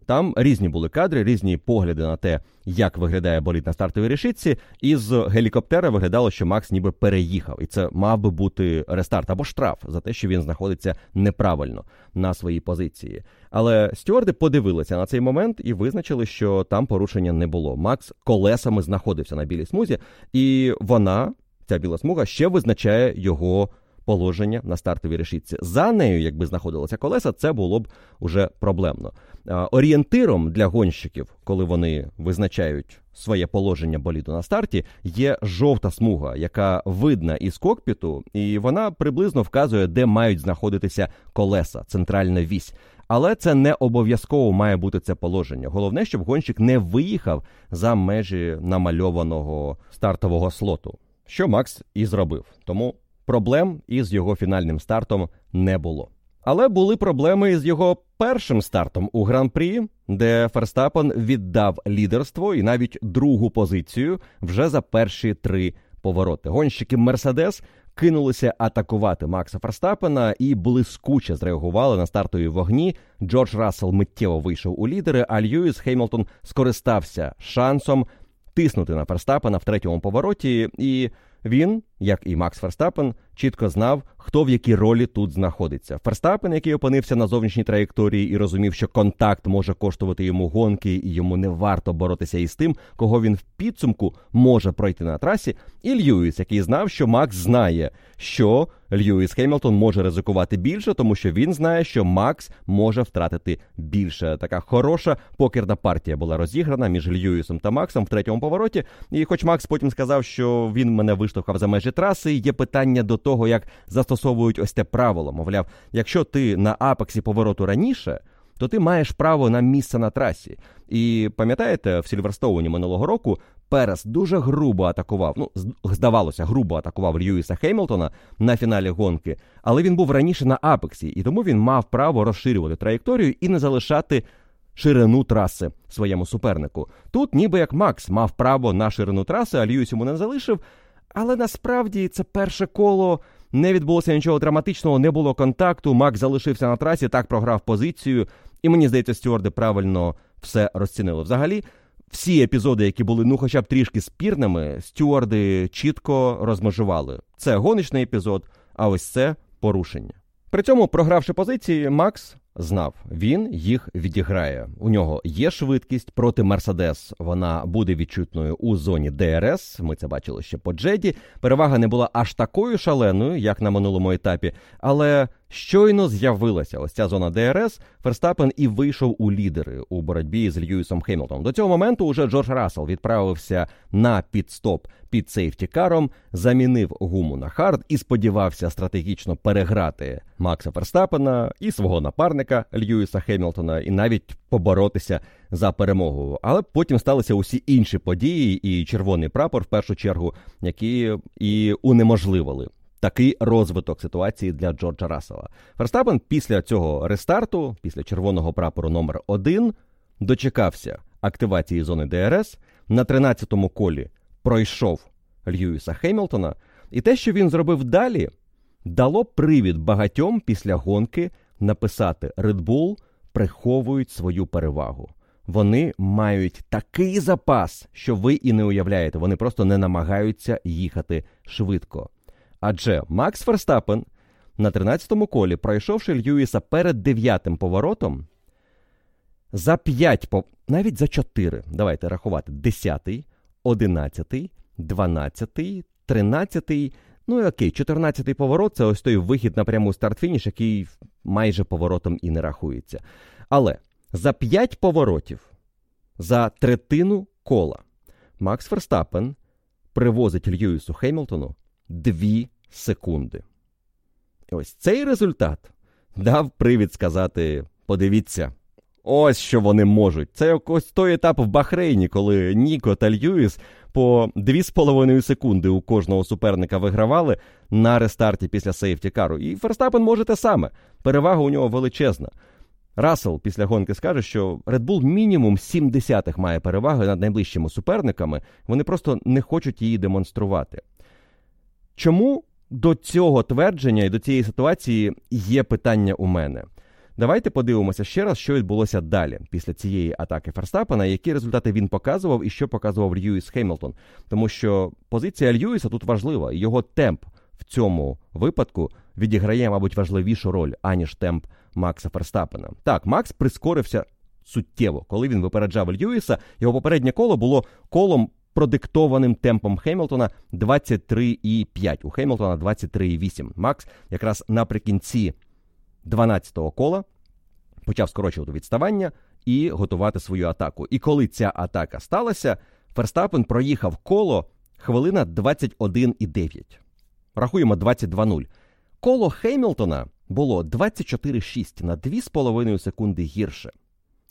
Там різні були кадри, різні погляди на те, як виглядає боліт на стартовій решітці. І з гелікоптера виглядало, що Макс ніби переїхав, і це мав би бути рестарт або штраф за те, що він знаходиться неправильно на своїй позиції. Але стюарди подивилися на цей момент і визначили, що там порушення не було. Макс колесами знаходився на білій смузі, і вона ця біла смуга ще визначає його положення на стартовій решітці. За нею, якби знаходилося колеса, це було б уже проблемно. Орієнтиром для гонщиків, коли вони визначають своє положення боліду на старті, є жовта смуга, яка видна із кокпіту, і вона приблизно вказує, де мають знаходитися колеса, центральна вісь. Але це не обов'язково має бути це положення. Головне, щоб гонщик не виїхав за межі намальованого стартового слоту, що Макс і зробив. Тому проблем із його фінальним стартом не було. Але були проблеми із його першим стартом у гран-прі, де Ферстапен віддав лідерство і навіть другу позицію вже за перші три повороти. Гонщики Мерседес кинулися атакувати Макса Ферстапена і блискуче зреагували на стартові вогні. Джордж Рассел миттєво вийшов у лідери, а Льюіс Хемілтон скористався шансом тиснути на Ферстапена в третьому повороті і. Він, як і Макс Ферстапен, чітко знав, хто в якій ролі тут знаходиться. Ферстапен, який опинився на зовнішній траєкторії і розумів, що контакт може коштувати йому гонки, і йому не варто боротися із тим, кого він в підсумку може пройти на трасі. І Льюіс, який знав, що Макс знає, що Льюіс Хемілтон може ризикувати більше, тому що він знає, що Макс може втратити більше. Така хороша покерна партія була розіграна між Льюісом та Максом в третьому повороті. І, хоч Макс потім сказав, що він мене виштовхав за межі траси, є питання до того, як застосовують ось те правило. Мовляв, якщо ти на апексі повороту раніше. То ти маєш право на місце на трасі. І пам'ятаєте, в Сільверстоуні минулого року Перес дуже грубо атакував. Ну, здавалося, грубо атакував Льюіса Хемілтона на фіналі гонки, але він був раніше на апексі, і тому він мав право розширювати траєкторію і не залишати ширину траси своєму супернику. Тут, ніби як Макс, мав право на ширину траси, а Льюіс йому не залишив. Але насправді це перше коло не відбулося нічого драматичного, не було контакту. Макс залишився на трасі, так програв позицію, і мені здається, стюарди правильно все розцінили. Взагалі, всі епізоди, які були ну, хоча б трішки спірними, стюарди чітко розмежували. Це гоночний епізод, а ось це порушення. При цьому, програвши позиції, Макс знав, він їх відіграє. У нього є швидкість проти Мерседес. Вона буде відчутною у зоні ДРС. Ми це бачили ще по Джеді. Перевага не була аж такою шаленою, як на минулому етапі, але щойно з'явилася ось ця зона ДРС. Ферстапен і вийшов у лідери у боротьбі з Льюісом Хемілтоном. До цього моменту уже Джордж Рассел відправився на пітстоп під сейфтікаром, замінив гуму на хард і сподівався стратегічно переграти Макса Ферстапена і свого напарника Льюіса Хемілтона, і навіть поборотися за перемогу. Але потім сталися усі інші події, і червоний прапор в першу чергу, які і унеможливили. Такий розвиток ситуації для Джорджа Рассела. Ферстапен після цього рестарту, після червоного прапору номер 1 дочекався активації зони ДРС на 13-му колі пройшов Льюіса Хемілтона, і те, що він зробив далі, дало привід багатьом після гонки написати Red Bull приховують свою перевагу. Вони мають такий запас, що ви і не уявляєте. Вони просто не намагаються їхати швидко. Адже Макс Ферстапен на 13-му колі, пройшовши Льюіса перед дев'ятим поворотом, за 5, навіть за 4, давайте рахувати, 10, 11, 12, 13, ну і окей, 14 поворот це ось той вихід на пряму старт-фініш, який майже поворотом і не рахується. Але за 5 поворотів, за третину кола, Макс Ферстапен привозить Льюісу Хеймлтону 2 секунди. Ось цей результат дав привід сказати: подивіться. Ось що вони можуть. Це ось той етап в Бахрейні, коли Ніко та Льюіс по 2,5 секунди у кожного суперника вигравали на рестарті після сейфтікару. І Ферстапен може те саме. Перевага у нього величезна. Рассел після гонки скаже, що Red Bull мінімум 7 десятих має переваги над найближчими суперниками. Вони просто не хочуть її демонструвати. Чому до цього твердження і до цієї ситуації є питання у мене? Давайте подивимося ще раз, що відбулося далі після цієї атаки Ферстапена, які результати він показував і що показував Льюіс Хеймлтон. Тому що позиція Льюіса тут важлива, його темп в цьому випадку відіграє, мабуть, важливішу роль, аніж темп Макса Ферстапена. Так, Макс прискорився суттєво, коли він випереджав Льюіса. Його попереднє коло було колом продиктованим темпом Хемілтона 23,5. У Хемілтона 23,8. Макс якраз наприкінці 12-го кола почав скорочувати відставання і готувати свою атаку. І коли ця атака сталася, Ферстапен проїхав коло хвилина 21,9. Рахуємо 22-0. Коло Хеймлтона було 24,6 на 2,5 секунди гірше.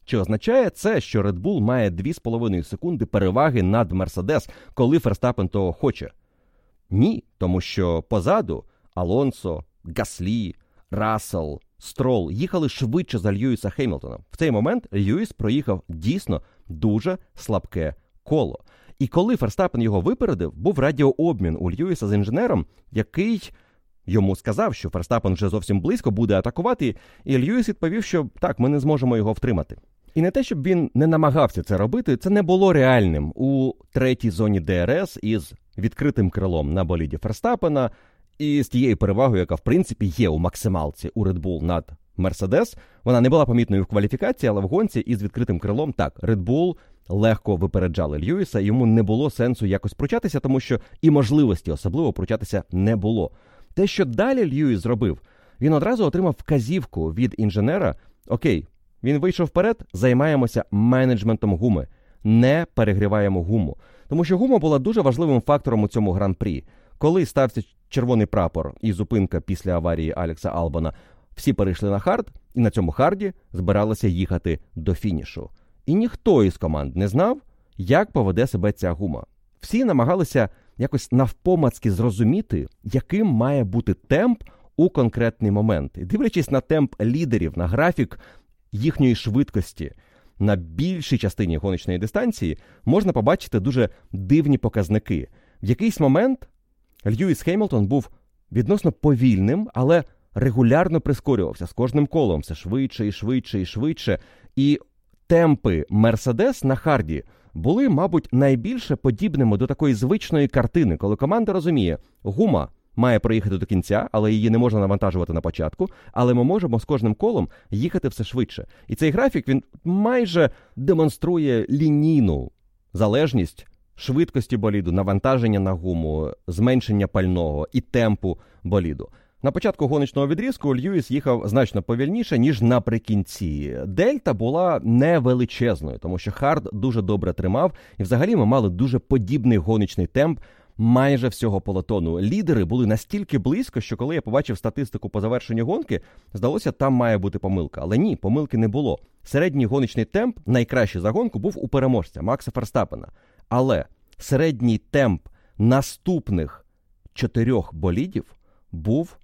Чи означає це, що Red Bull має 2,5 секунди переваги над Мерседес, коли Ферстапен того хоче? Ні, тому що позаду Алонсо, Гаслі, Рассел, Строл їхали швидше за Льюіса Хеймлтона. В цей момент Льюіс проїхав дійсно дуже слабке коло. І коли Ферстапен його випередив, був радіообмін у Льюіса з інженером, який йому сказав, що Ферстапен вже зовсім близько буде атакувати, і Льюіс відповів, що так, ми не зможемо його втримати. І не те, щоб він не намагався це робити, це не було реальним у третій зоні ДРС із відкритим крилом на боліді Ферстапена і з тією перевагою, яка в принципі є у максималці у Red Bull над Мерседес. Вона не була помітною в кваліфікації, але в гонці із відкритим крилом так Red Bull легко випереджали Льюіса. Йому не було сенсу якось пручатися, тому що і можливості особливо пручатися не було. Те, що далі Льюіс зробив, він одразу отримав вказівку від інженера: Окей, він вийшов вперед, займаємося менеджментом гуми, не перегріваємо гуму. Тому що гума була дуже важливим фактором у цьому гран-прі. Коли стався червоний прапор і зупинка після аварії Алекса Албона, всі перейшли на хард, і на цьому харді збиралися їхати до фінішу. І ніхто із команд не знав, як поведе себе ця гума. Всі намагалися якось навпомацьки зрозуміти, яким має бути темп у конкретний момент. І дивлячись на темп лідерів, на графік їхньої швидкості на більшій частині гоночної дистанції, можна побачити дуже дивні показники. В якийсь момент Льюіс Хеймлтон був відносно повільним, але регулярно прискорювався з кожним колом все швидше і швидше і швидше. І темпи Мерседес на Харді були, мабуть, найбільше подібними до такої звичної картини, коли команда розуміє, гума має проїхати до кінця, але її не можна навантажувати на початку. Але ми можемо з кожним колом їхати все швидше. І цей графік він майже демонструє лінійну залежність. Швидкості боліду, навантаження на гуму, зменшення пального і темпу боліду. На початку гоночного відрізку Льюіс їхав значно повільніше, ніж наприкінці. Дельта була не величезною, тому що Хард дуже добре тримав, і взагалі ми мали дуже подібний гоночний темп майже всього полотону. Лідери були настільки близько, що коли я побачив статистику по завершенню гонки, здалося, там має бути помилка. Але ні, помилки не було. Середній гоночний темп, найкращий за гонку, був у переможця Макса Ферстапена. Але середній темп наступних чотирьох болідів був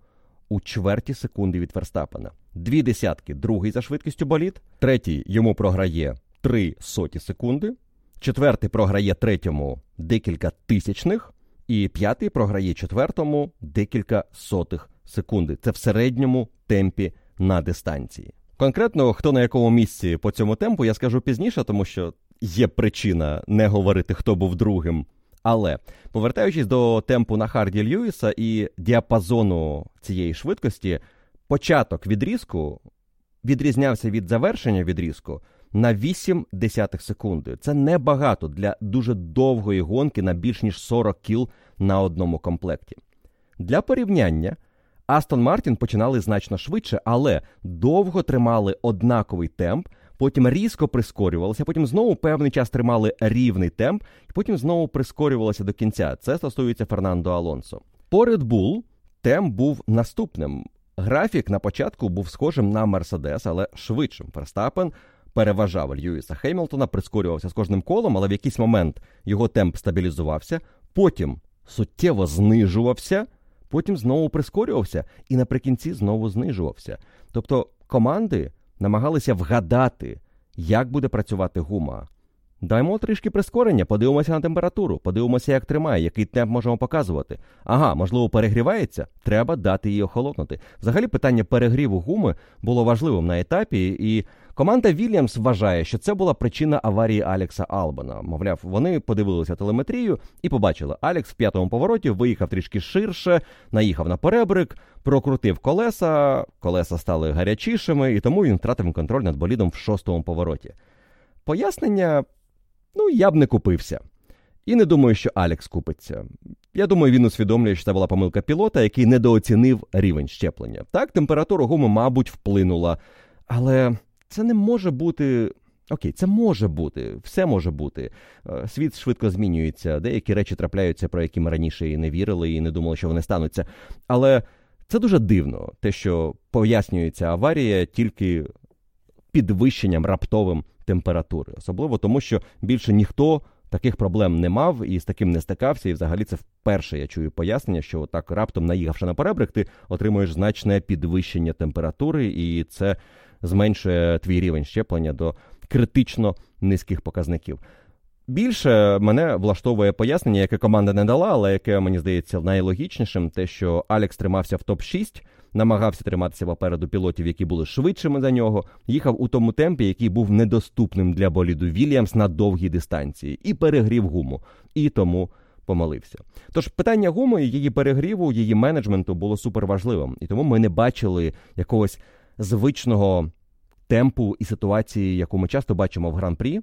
у чверті секунди від Ферстапена. Дві десятки другий за швидкістю болід, третій йому програє три соті секунди, четвертий програє третьому декілька тисячних, і п'ятий програє четвертому декілька сотих секунди. Це в середньому темпі на дистанції. Конкретно, хто на якому місці по цьому темпу, я скажу пізніше, тому що є причина не говорити, хто був другим. Але повертаючись до темпу на Харді Льюіса і діапазону цієї швидкості, початок відрізку відрізнявся від завершення відрізку на 8 десятих секунди. Це небагато для дуже довгої гонки на більш ніж 40 кіл на одному комплекті. Для порівняння. Астон Мартін починали значно швидше, але довго тримали однаковий темп, потім різко прискорювалися, потім знову певний час тримали рівний темп, і потім знову прискорювалися до кінця. Це стосується Фернандо Алонсо. По Red Bull темп був наступним. Графік на початку був схожим на Мерседес, але швидшим. Ферстапен переважав Льюіса Хеймлтона, прискорювався з кожним колом, але в якийсь момент його темп стабілізувався, потім суттєво знижувався, потім знову прискорювався і наприкінці знову знижувався. Тобто команди намагалися вгадати, як буде працювати гума. Даймо трішки прискорення, подивимося на температуру, подивимося, як тримає, який темп можемо показувати. Ага, можливо, перегрівається, треба дати її охолонути. Взагалі, питання перегріву гуми було важливим на етапі, і команда Вільямс вважає, що це була причина аварії Алекса Албана. Мовляв, вони подивилися телеметрію і побачили, Алекс в п'ятому повороті виїхав трішки ширше, наїхав на перебрик, прокрутив колеса, колеса стали гарячішими, і тому він втратив контроль над болідом в шостому повороті. Пояснення. Ну, я б не купився. І не думаю, що Алекс купиться. Я думаю, він усвідомлює, що це була помилка пілота, який недооцінив рівень щеплення. Так, температура гуми, мабуть, вплинула. Але це не може бути. Окей, це може бути, все може бути. Е, світ швидко змінюється, деякі речі трапляються, про які ми раніше і не вірили, і не думали, що вони стануться. Але це дуже дивно, те, що пояснюється аварія тільки підвищенням раптовим температури, особливо тому, що більше ніхто таких проблем не мав і з таким не стикався. І взагалі це вперше я чую пояснення, що так раптом, наїхавши на перебрик, ти отримуєш значне підвищення температури, і це зменшує твій рівень щеплення до критично низьких показників. Більше мене влаштовує пояснення, яке команда не дала, але яке мені здається найлогічнішим, те, що Алекс тримався в топ 6 намагався триматися попереду пілотів, які були швидшими за нього, їхав у тому темпі, який був недоступним для боліду Вільямс на довгій дистанції, і перегрів гуму, і тому помилився. Тож питання гуми, її перегріву, її менеджменту було суперважливим, і тому ми не бачили якогось звичного темпу і ситуації, яку ми часто бачимо в гран-прі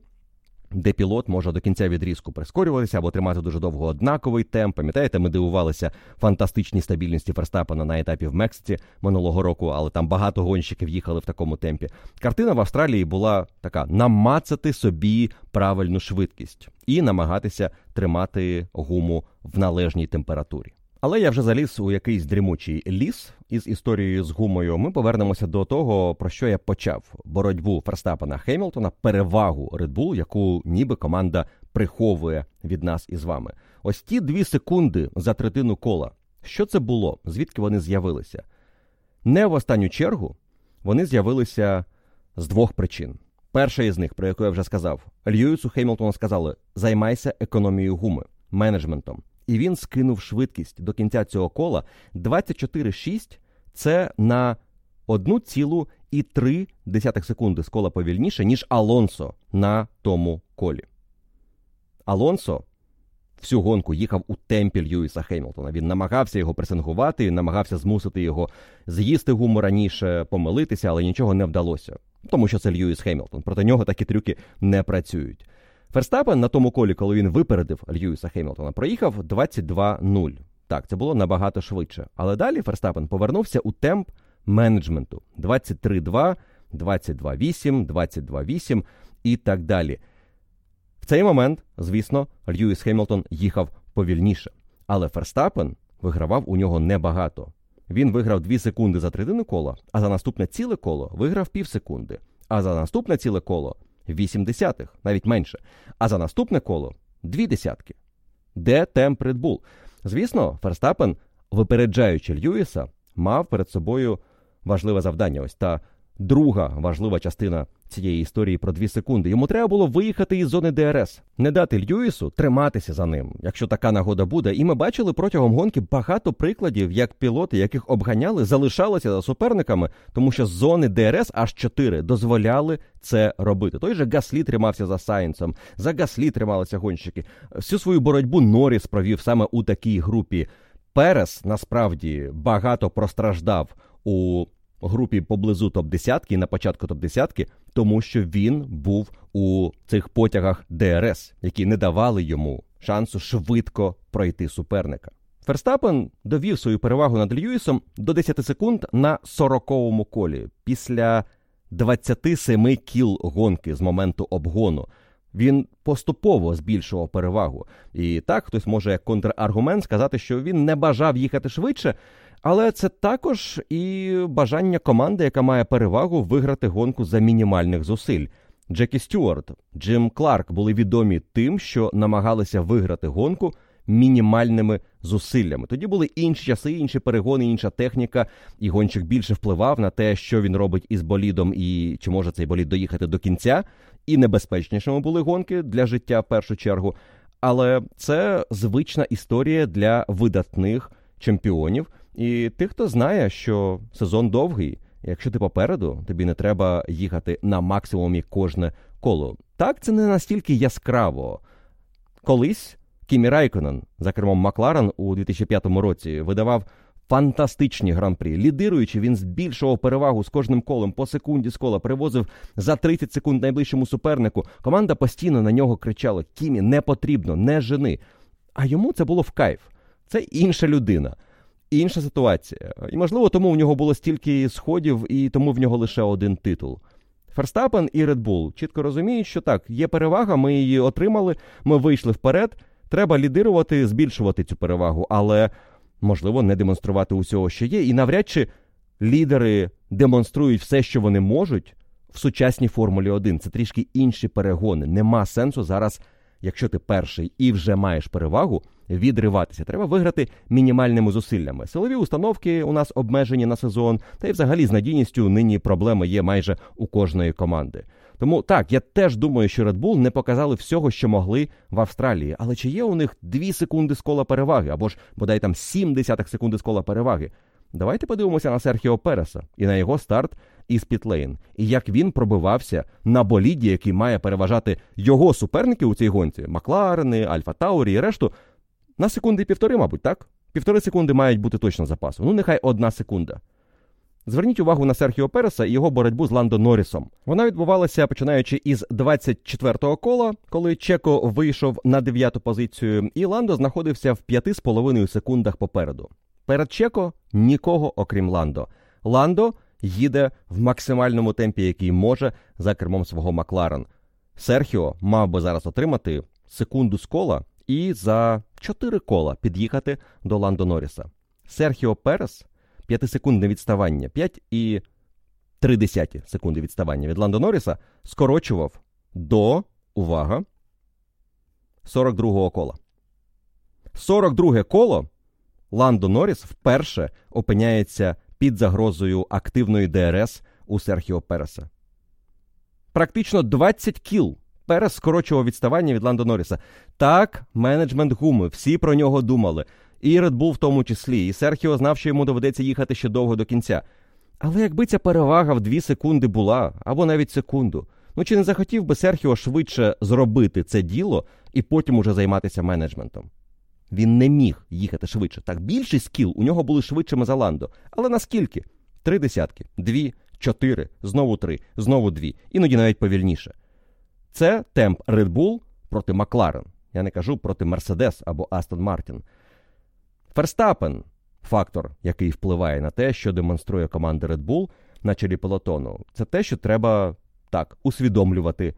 де пілот може до кінця відрізку прискорюватися або тримати дуже довго однаковий темп. Пам'ятаєте, ми дивувалися фантастичній стабільності Ферстапена на етапі в Мексиці минулого року, але там багато гонщиків їхали в такому темпі. Картина в Австралії була така: намацати собі правильну швидкість і намагатися тримати гуму в належній температурі. Але я вже заліз у якийсь дрімучий ліс із історією з гумою. Ми повернемося до того, про що я почав: боротьбу Ферстапена Хемілтона, перевагу Red Bull, яку ніби команда приховує від нас із вами. Ось ті дві секунди за третину кола. Що це було? Звідки вони з'явилися? Не в останню чергу вони з'явилися з двох причин. Перша із них, про яку я вже сказав, Льюісу Хеймлтону сказали: займайся економією гуми, менеджментом і він скинув швидкість до кінця цього кола 24,6 це на 1,3 секунди з кола повільніше, ніж Алонсо на тому колі. Алонсо всю гонку їхав у темпі Льюіса Хеймлтона. Він намагався його пресингувати, намагався змусити його з'їсти гуму раніше, помилитися, але нічого не вдалося. Тому що це Льюіс Хеймлтон. Проти нього такі трюки не працюють. Ферстапен на тому колі, коли він випередив Льюіса Хеймлтона, проїхав 22-0. Так, це було набагато швидше. Але далі Ферстапен повернувся у темп менеджменту: 23-2, 22-8, 22-8 і так далі. В цей момент, звісно, Льюіс Хеймлтон їхав повільніше. Але Ферстапен вигравав у нього небагато. Він виграв 2 секунди за третину кола, а за наступне ціле коло виграв пів секунди. А за наступне ціле коло 8 десятих, навіть менше. А за наступне коло дві десятки. Де темп Bull? Звісно, Ферстапен, випереджаючи Льюіса, мав перед собою важливе завдання. Ось та друга важлива частина цієї історії про дві секунди. Йому треба було виїхати із зони ДРС, не дати Льюісу триматися за ним, якщо така нагода буде. І ми бачили протягом гонки багато прикладів, як пілоти, яких обганяли, залишалися за суперниками, тому що зони ДРС аж чотири дозволяли це робити. Той же Гаслі тримався за Сайнсом, за Гаслі трималися гонщики. Всю свою боротьбу Норріс провів саме у такій групі. Перес насправді багато простраждав у групі поблизу топ-10 на початку топ-10, тому що він був у цих потягах ДРС, які не давали йому шансу швидко пройти суперника. Ферстапен довів свою перевагу над Льюісом до 10 секунд на 40-му колі після 27 кіл гонки з моменту обгону. Він поступово збільшував перевагу. І так хтось може як контраргумент сказати, що він не бажав їхати швидше, але це також і бажання команди, яка має перевагу виграти гонку за мінімальних зусиль. Джекі Стюарт, Джим Кларк були відомі тим, що намагалися виграти гонку мінімальними зусиллями. Тоді були інші часи, інші перегони, інша техніка, і гонщик більше впливав на те, що він робить із болідом, і чи може цей болід доїхати до кінця. І небезпечнішими були гонки для життя в першу чергу. Але це звична історія для видатних чемпіонів. І тих, хто знає, що сезон довгий, якщо ти попереду, тобі не треба їхати на максимумі кожне коло. Так, це не настільки яскраво. Колись Кімі Райконен за кермом Макларен у 2005 році видавав фантастичні гран-прі. Лідируючи, він збільшував перевагу з кожним колом по секунді з кола, привозив за 30 секунд найближчому супернику. Команда постійно на нього кричала: Кімі, не потрібно, не жени. А йому це було в кайф. Це інша людина, інша ситуація. І можливо, тому в нього було стільки сходів, і тому в нього лише один титул. Ферстапен і Red Bull чітко розуміють, що так, є перевага, ми її отримали, ми вийшли вперед. Треба лідирувати, збільшувати цю перевагу, але можливо не демонструвати усього, що є. І навряд чи лідери демонструють все, що вони можуть в сучасній Формулі 1. Це трішки інші перегони. Нема сенсу зараз, якщо ти перший і вже маєш перевагу, відриватися. Треба виграти мінімальними зусиллями. Силові установки у нас обмежені на сезон, та й взагалі з надійністю нині проблема є майже у кожної команди. Тому так, я теж думаю, що Red Bull не показали всього, що могли в Австралії. Але чи є у них 2 секунди з кола переваги, або ж бодай там 7 десятих секунди з кола переваги? Давайте подивимося на Серхіо Переса і на його старт із Пітлейн, і як він пробивався на боліді, який має переважати його суперники у цій гонці Макларени, Альфа Таурі і решту. На секунди півтори, мабуть, так? Півтори секунди мають бути точно запасу. Ну, нехай одна секунда. Зверніть увагу на Серхіо Переса і його боротьбу з Ландо Норрісом. Вона відбувалася починаючи із 24-го кола, коли Чеко вийшов на дев'яту позицію, і Ландо знаходився в 5,5 секундах попереду. Перед Чеко нікого, окрім Ландо. Ландо їде в максимальному темпі, який може за кермом свого Макларен. Серхіо мав би зараз отримати секунду з кола і за 4 кола під'їхати до Ландо Норріса. Серхіо Перес 5-секундне відставання, 5 і 3 секунди відставання від Ландо Норріса скорочував до, увага, 42-го кола. 42 коло Ландо Норріс вперше опиняється під загрозою активної ДРС у Серхіо Переса. Практично 20 кіл Перес скорочував відставання від Ландо Норріса. Так, менеджмент гуми, всі про нього думали. І Red Bull в тому числі. І Серхіо знав, що йому доведеться їхати ще довго до кінця. Але якби ця перевага в дві секунди була, або навіть секунду, ну чи не захотів би Серхіо швидше зробити це діло і потім уже займатися менеджментом? Він не міг їхати швидше. Так, більшість скіл у нього були швидшими за Ландо. Але наскільки? Три десятки, дві, чотири, знову три, знову дві, іноді навіть повільніше. Це темп Red Bull проти Макларен. Я не кажу проти Мерседес або Астон Мартін. Ферстапен фактор, який впливає на те, що демонструє команда Red Bull на чолі пелотону. Це те, що треба так усвідомлювати.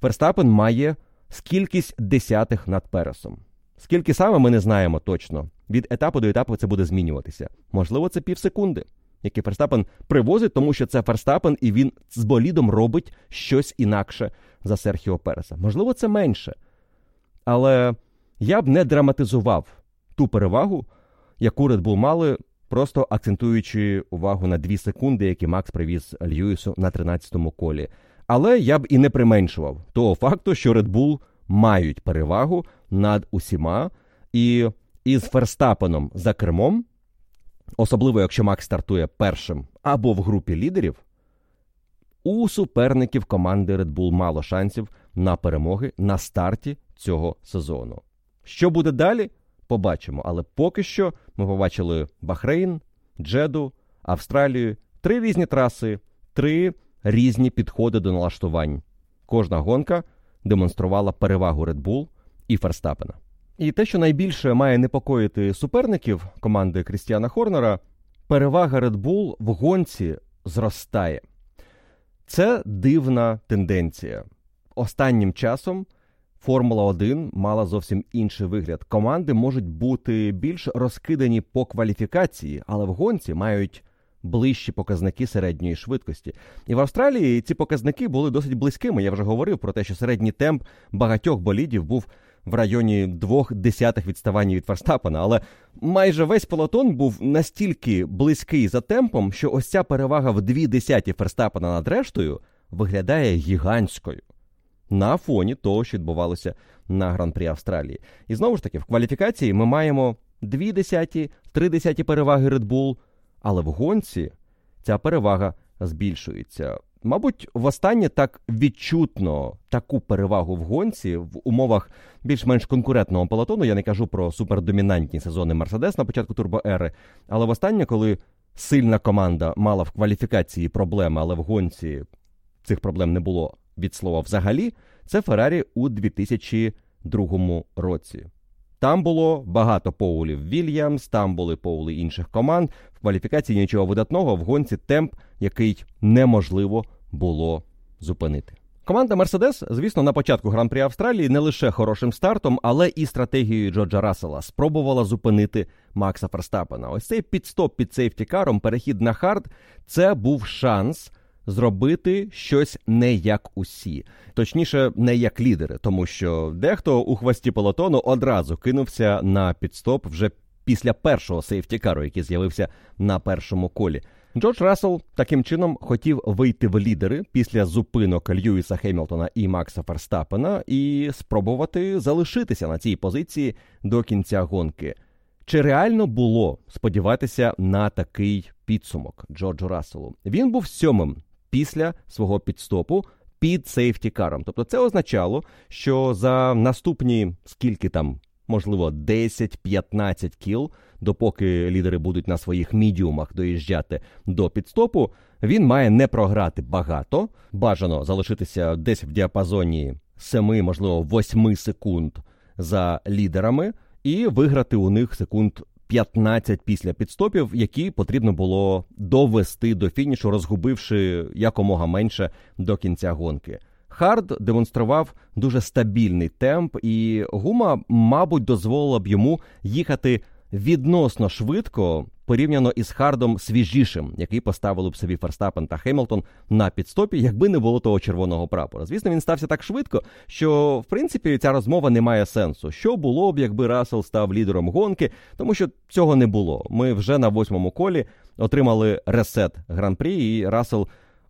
Ферстапен має скількись десятих над пересом. Скільки саме ми не знаємо точно. Від етапу до етапу це буде змінюватися. Можливо, це пів секунди, який Ферстапен привозить, тому що це Ферстапен, і він з болідом робить щось інакше за Серхіо Переса. Можливо, це менше. Але я б не драматизував ту перевагу, яку Red Bull мали, просто акцентуючи увагу на 2 секунди, які Макс привіз Льюісу на 13-му колі. Але я б і не применшував того факту, що Red Bull мають перевагу над усіма, і із Ферстапеном за кермом, особливо якщо Макс стартує першим або в групі лідерів, у суперників команди Red Bull мало шансів на перемоги на старті цього сезону. Що буде далі? Побачимо. Але поки що ми побачили Бахрейн, Джеду, Австралію, три різні траси, три різні підходи до налаштувань. Кожна гонка демонструвала перевагу Red Bull і Ферстапена. І те, що найбільше має непокоїти суперників команди Крістіана Хорнера, перевага Red Bull в гонці зростає. Це дивна тенденція. Останнім часом Формула 1 мала зовсім інший вигляд. Команди можуть бути більш розкидані по кваліфікації, але в гонці мають ближчі показники середньої швидкості. І в Австралії ці показники були досить близькими. Я вже говорив про те, що середній темп багатьох болідів був в районі двох десятих відставання від Ферстапена, але майже весь пелотон був настільки близький за темпом, що ось ця перевага в дві десяті Ферстапена над рештою виглядає гігантською. На фоні того, що відбувалося на гран-прі Австралії. І знову ж таки, в кваліфікації ми маємо дві десяті, три десяті переваги Red Bull, але в гонці ця перевага збільшується. Мабуть, востаннє так відчутно таку перевагу в гонці в умовах більш-менш конкурентного пелотону. Я не кажу про супердомінантні сезони Мерседес на початку турбоери, але востаннє, коли сильна команда мала в кваліфікації проблеми, але в гонці цих проблем не було від слова взагалі, це Феррарі у 2002 році. Там було багато поулів Вільямс, там були поули інших команд. Кваліфікації нічого видатного в гонці темп, який неможливо було зупинити. Команда Мерседес, звісно, на початку гран-прі Австралії не лише хорошим стартом, але і стратегією Джорджа Рассела спробувала зупинити Макса Ферстапена. Ось цей пітстоп під сейфтікаром, перехід на хард, це був шанс зробити щось не як усі, точніше, не як лідери, тому що дехто у хвості пелотону одразу кинувся на пітстоп вже після першого сейфтікару, який з'явився на першому колі. Джордж Рассел таким чином хотів вийти в лідери після зупинок Льюіса Хемілтона і Макса Ферстапена і спробувати залишитися на цій позиції до кінця гонки. Чи реально було сподіватися на такий підсумок Джорджу Расселу? Він був сьомим після свого підстопу під сейфтікаром. Тобто це означало, що за наступні скільки там, можливо, 10-15 кіл, допоки лідери будуть на своїх мідіумах доїжджати до підстопу, він має не програти багато, бажано залишитися десь в діапазоні 7, можливо, 8 секунд за лідерами, і виграти у них секунд 15 після пітстопів, які потрібно було довести до фінішу, розгубивши якомога менше до кінця гонки. Хард демонстрував дуже стабільний темп, і гума, мабуть, дозволила б йому їхати відносно швидко порівняно із Хардом свіжішим, який поставили б собі Ферстапен та Хемілтон на пітстопі, якби не було того червоного прапора. Звісно, він стався так швидко, що в принципі ця розмова не має сенсу. Що було б, якби Рассел став лідером гонки, тому що цього не було. Ми вже на восьмому колі отримали ресет гран-прі, і Рассел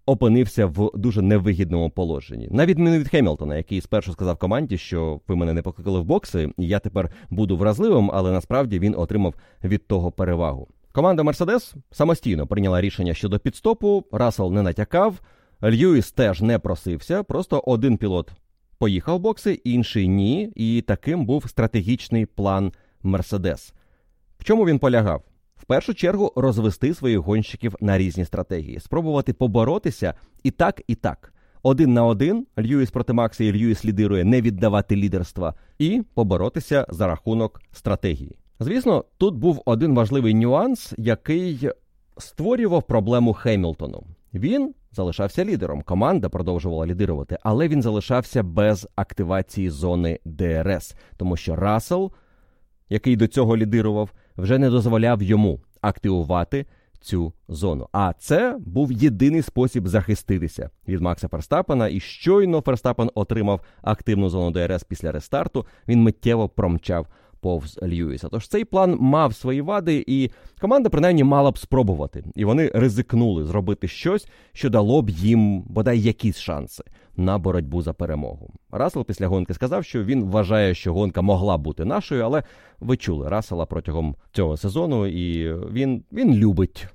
опинився в дуже невигідному положенні. На відміну від Хемілтона, який спершу сказав команді, що ви мене не покликали в бокси, і я тепер буду вразливим, але насправді він отримав від того перевагу. Команда Мерседес самостійно прийняла рішення щодо підстопу. Рассел не натякав, Льюіс теж не просився. Просто один пілот поїхав в бокси, інший ні. І таким був стратегічний план Мерседес. В чому він полягав? Першу чергу розвести своїх гонщиків на різні стратегії, спробувати поборотися і так, і так. Один на один Льюіс проти Макса і Льюіс лідирує не віддавати лідерства і поборотися за рахунок стратегії. Звісно, тут був один важливий нюанс, який створював проблему Хемілтону. Він залишався лідером. Команда продовжувала лідирувати, але він залишався без активації зони ДРС, тому що Рассел, який до цього лідирував, вже не дозволяв йому активувати цю зону. А це був єдиний спосіб захиститися від Макса Ферстапена. І щойно Ферстапен отримав активну зону ДРС після рестарту. Він миттєво промчав повз Льюіса. Тож цей план мав свої вади, і команда принаймні мала б спробувати. І вони ризикнули зробити щось, що дало б їм бодай якісь шанси на боротьбу за перемогу. Рассел після гонки сказав, що він вважає, що гонка могла бути нашою, але ви чули Рассела протягом цього сезону, і він, він любить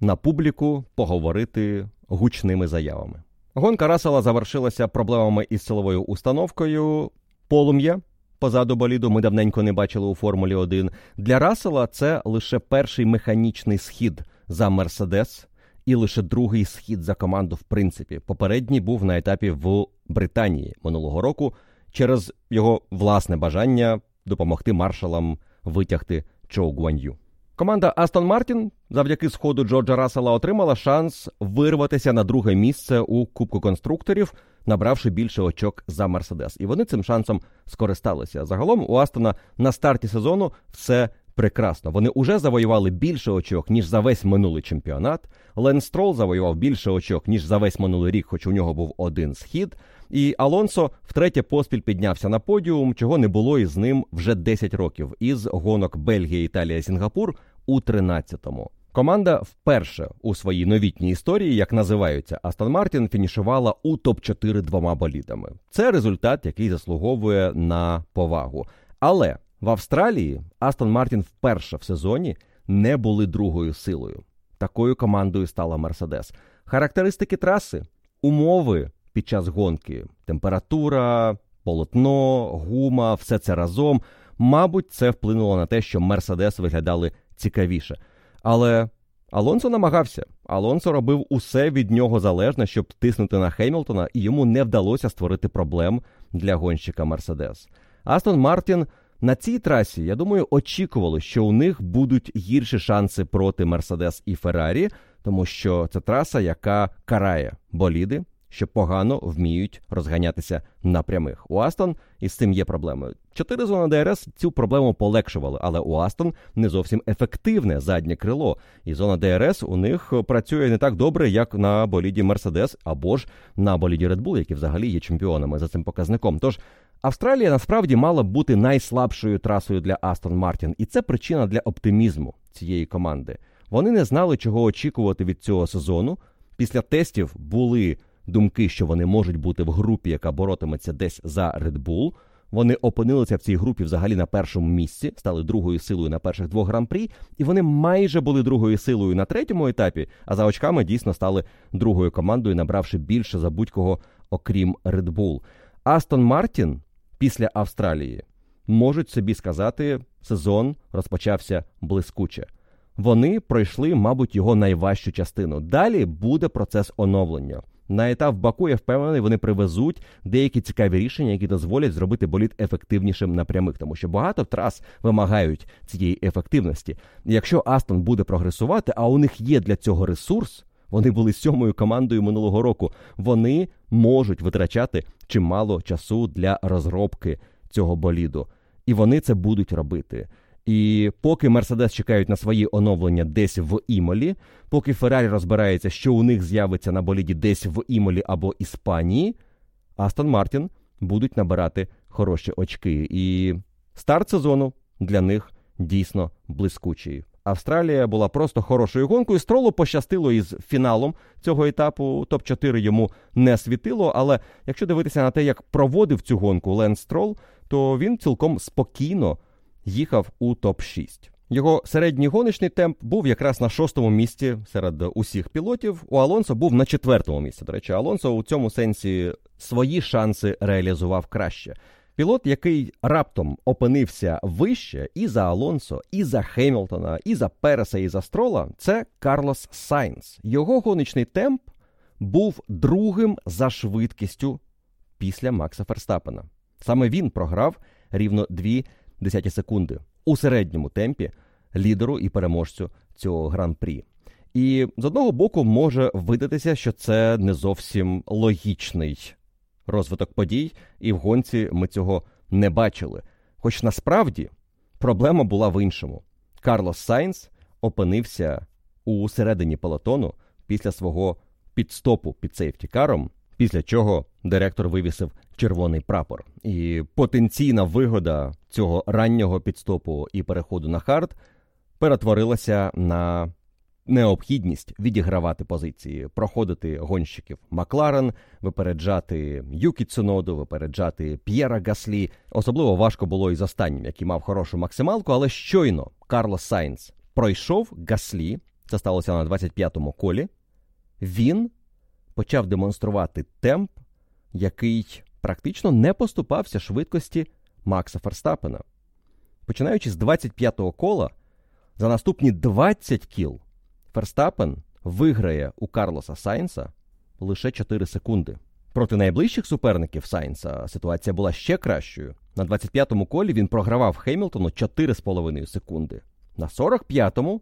на публіку поговорити гучними заявами. Гонка Рассела завершилася проблемами із силовою установкою. Полум'я позаду боліду ми давненько не бачили у Формулі 1. Для Рассела це лише перший механічний схід за Мерседес і лише другий схід за команду. В принципі, попередній був на етапі в Британії минулого року через його власне бажання допомогти маршалам витягти Чоу Гуан'ю. Команда Астон Мартін завдяки сходу Джорджа Рассела отримала шанс вирватися на друге місце у Кубку конструкторів, набравши більше очок за Мерседес. І вони цим шансом скористалися. Загалом у Астона на старті сезону все прекрасно. Вони вже завоювали більше очок, ніж за весь минулий чемпіонат. Лен Строл завоював більше очок, ніж за весь минулий рік, хоч у нього був один схід. І Алонсо втретє поспіль піднявся на подіум, чого не було із ним вже 10 років, із гонок Бельгія, Італія, Сінгапур у 13-му. Команда вперше у своїй новітній історії, як називаються Астон Мартін, фінішувала у топ-4 двома болідами. Це результат, який заслуговує на повагу. Але в Австралії Астон Мартін вперше в сезоні не були другою силою. Такою командою стала Мерседес. Характеристики траси умови під час гонки, температура, полотно, гума, все це разом. Мабуть, це вплинуло на те, що Мерседес виглядали цікавіше. Але Алонсо намагався. Алонсо робив усе від нього залежне, щоб тиснути на Хеймлтона, і йому не вдалося створити проблем для гонщика Мерседес. Астон Мартін на цій трасі, я думаю, очікували, що у них будуть гірші шанси проти Мерседес і Феррарі, тому що це траса, яка карає боліди, що погано вміють розганятися на прямих. У Астон із цим є проблеми. Чотири зони ДРС цю проблему полегшували, але у Астон не зовсім ефективне заднє крило. І зона ДРС у них працює не так добре, як на боліді Мерседес або ж на боліді Bull, які взагалі є чемпіонами за цим показником. Тож Австралія насправді мала б бути найслабшою трасою для Астон Мартін, і це причина для оптимізму цієї команди. Вони не знали, чого очікувати від цього сезону. Після тестів були думки, що вони можуть бути в групі, яка боротиметься десь за Red Bull. Вони опинилися в цій групі взагалі на першому місці, стали другою силою на перших двох гран-прі, і вони майже були другою силою на третьому етапі, а за очками дійсно стали другою командою, набравши більше за будь-кого, окрім Red Bull. Астон Мартін після Австралії можуть собі сказати, сезон розпочався блискуче. Вони пройшли, мабуть, його найважчу частину. Далі буде процес оновлення. На етап Баку я впевнений, вони привезуть деякі цікаві рішення, які дозволять зробити боліт ефективнішим на прямих, тому що багато трас вимагають цієї ефективності. якщо Астон буде прогресувати, а у них є для цього ресурс. Вони були сьомою командою минулого року. Вони можуть витрачати чимало часу для розробки цього боліду, і вони це будуть робити. І поки Мерседес чекають на свої оновлення десь в Імолі, поки Феррарі розбирається, що у них з'явиться на боліді десь в Імолі або Іспанії, Астон Мартін будуть набирати хороші очки. І старт сезону для них дійсно блискучий. Австралія була просто хорошою гонкою. Стролу пощастило із фіналом цього етапу. Топ 4 йому не світило. Але якщо дивитися на те, як проводив цю гонку Ленс Строл, то він цілком спокійно їхав у топ-6. Його середній гоночний темп був якраз на шостому місці серед усіх пілотів. У Алонсо був на четвертому місці. До речі, Алонсо у цьому сенсі свої шанси реалізував краще. Пілот, який раптом опинився вище і за Алонсо, і за Хемілтона, і за Переса, і за Строла, це Карлос Сайнс. Його гоночний темп був другим за швидкістю після Макса Ферстапена. Саме він програв рівно дві десяті секунди у середньому темпі лідеру і переможцю цього гран-прі. І з одного боку може видатися, що це не зовсім логічний розвиток подій, і в гонці ми цього не бачили. Хоч насправді проблема була в іншому. Карлос Сайнс опинився у середині пелотону після свого підстопу під safety car-ом, після чого директор вивісив червоний прапор. І потенційна вигода цього раннього підстопу і переходу на хард перетворилася на необхідність відігравати позиції, проходити гонщиків Макларен, випереджати Юкі Цуноду, випереджати П'єра Гаслі. Особливо важко було і з останнім, який мав хорошу максималку, але щойно Карлос Сайнс пройшов Гаслі, це сталося на 25-му колі. Він почав демонструвати темп, який практично не поступався швидкості Макса Ферстапена. Починаючи з 25-го кола, за наступні 20 кіл Ферстапен виграє у Карлоса Сайнса лише 4 секунди. Проти найближчих суперників Сайнса ситуація була ще кращою. На 25-му колі він програвав Хеймлтону 4,5 секунди. На 45-му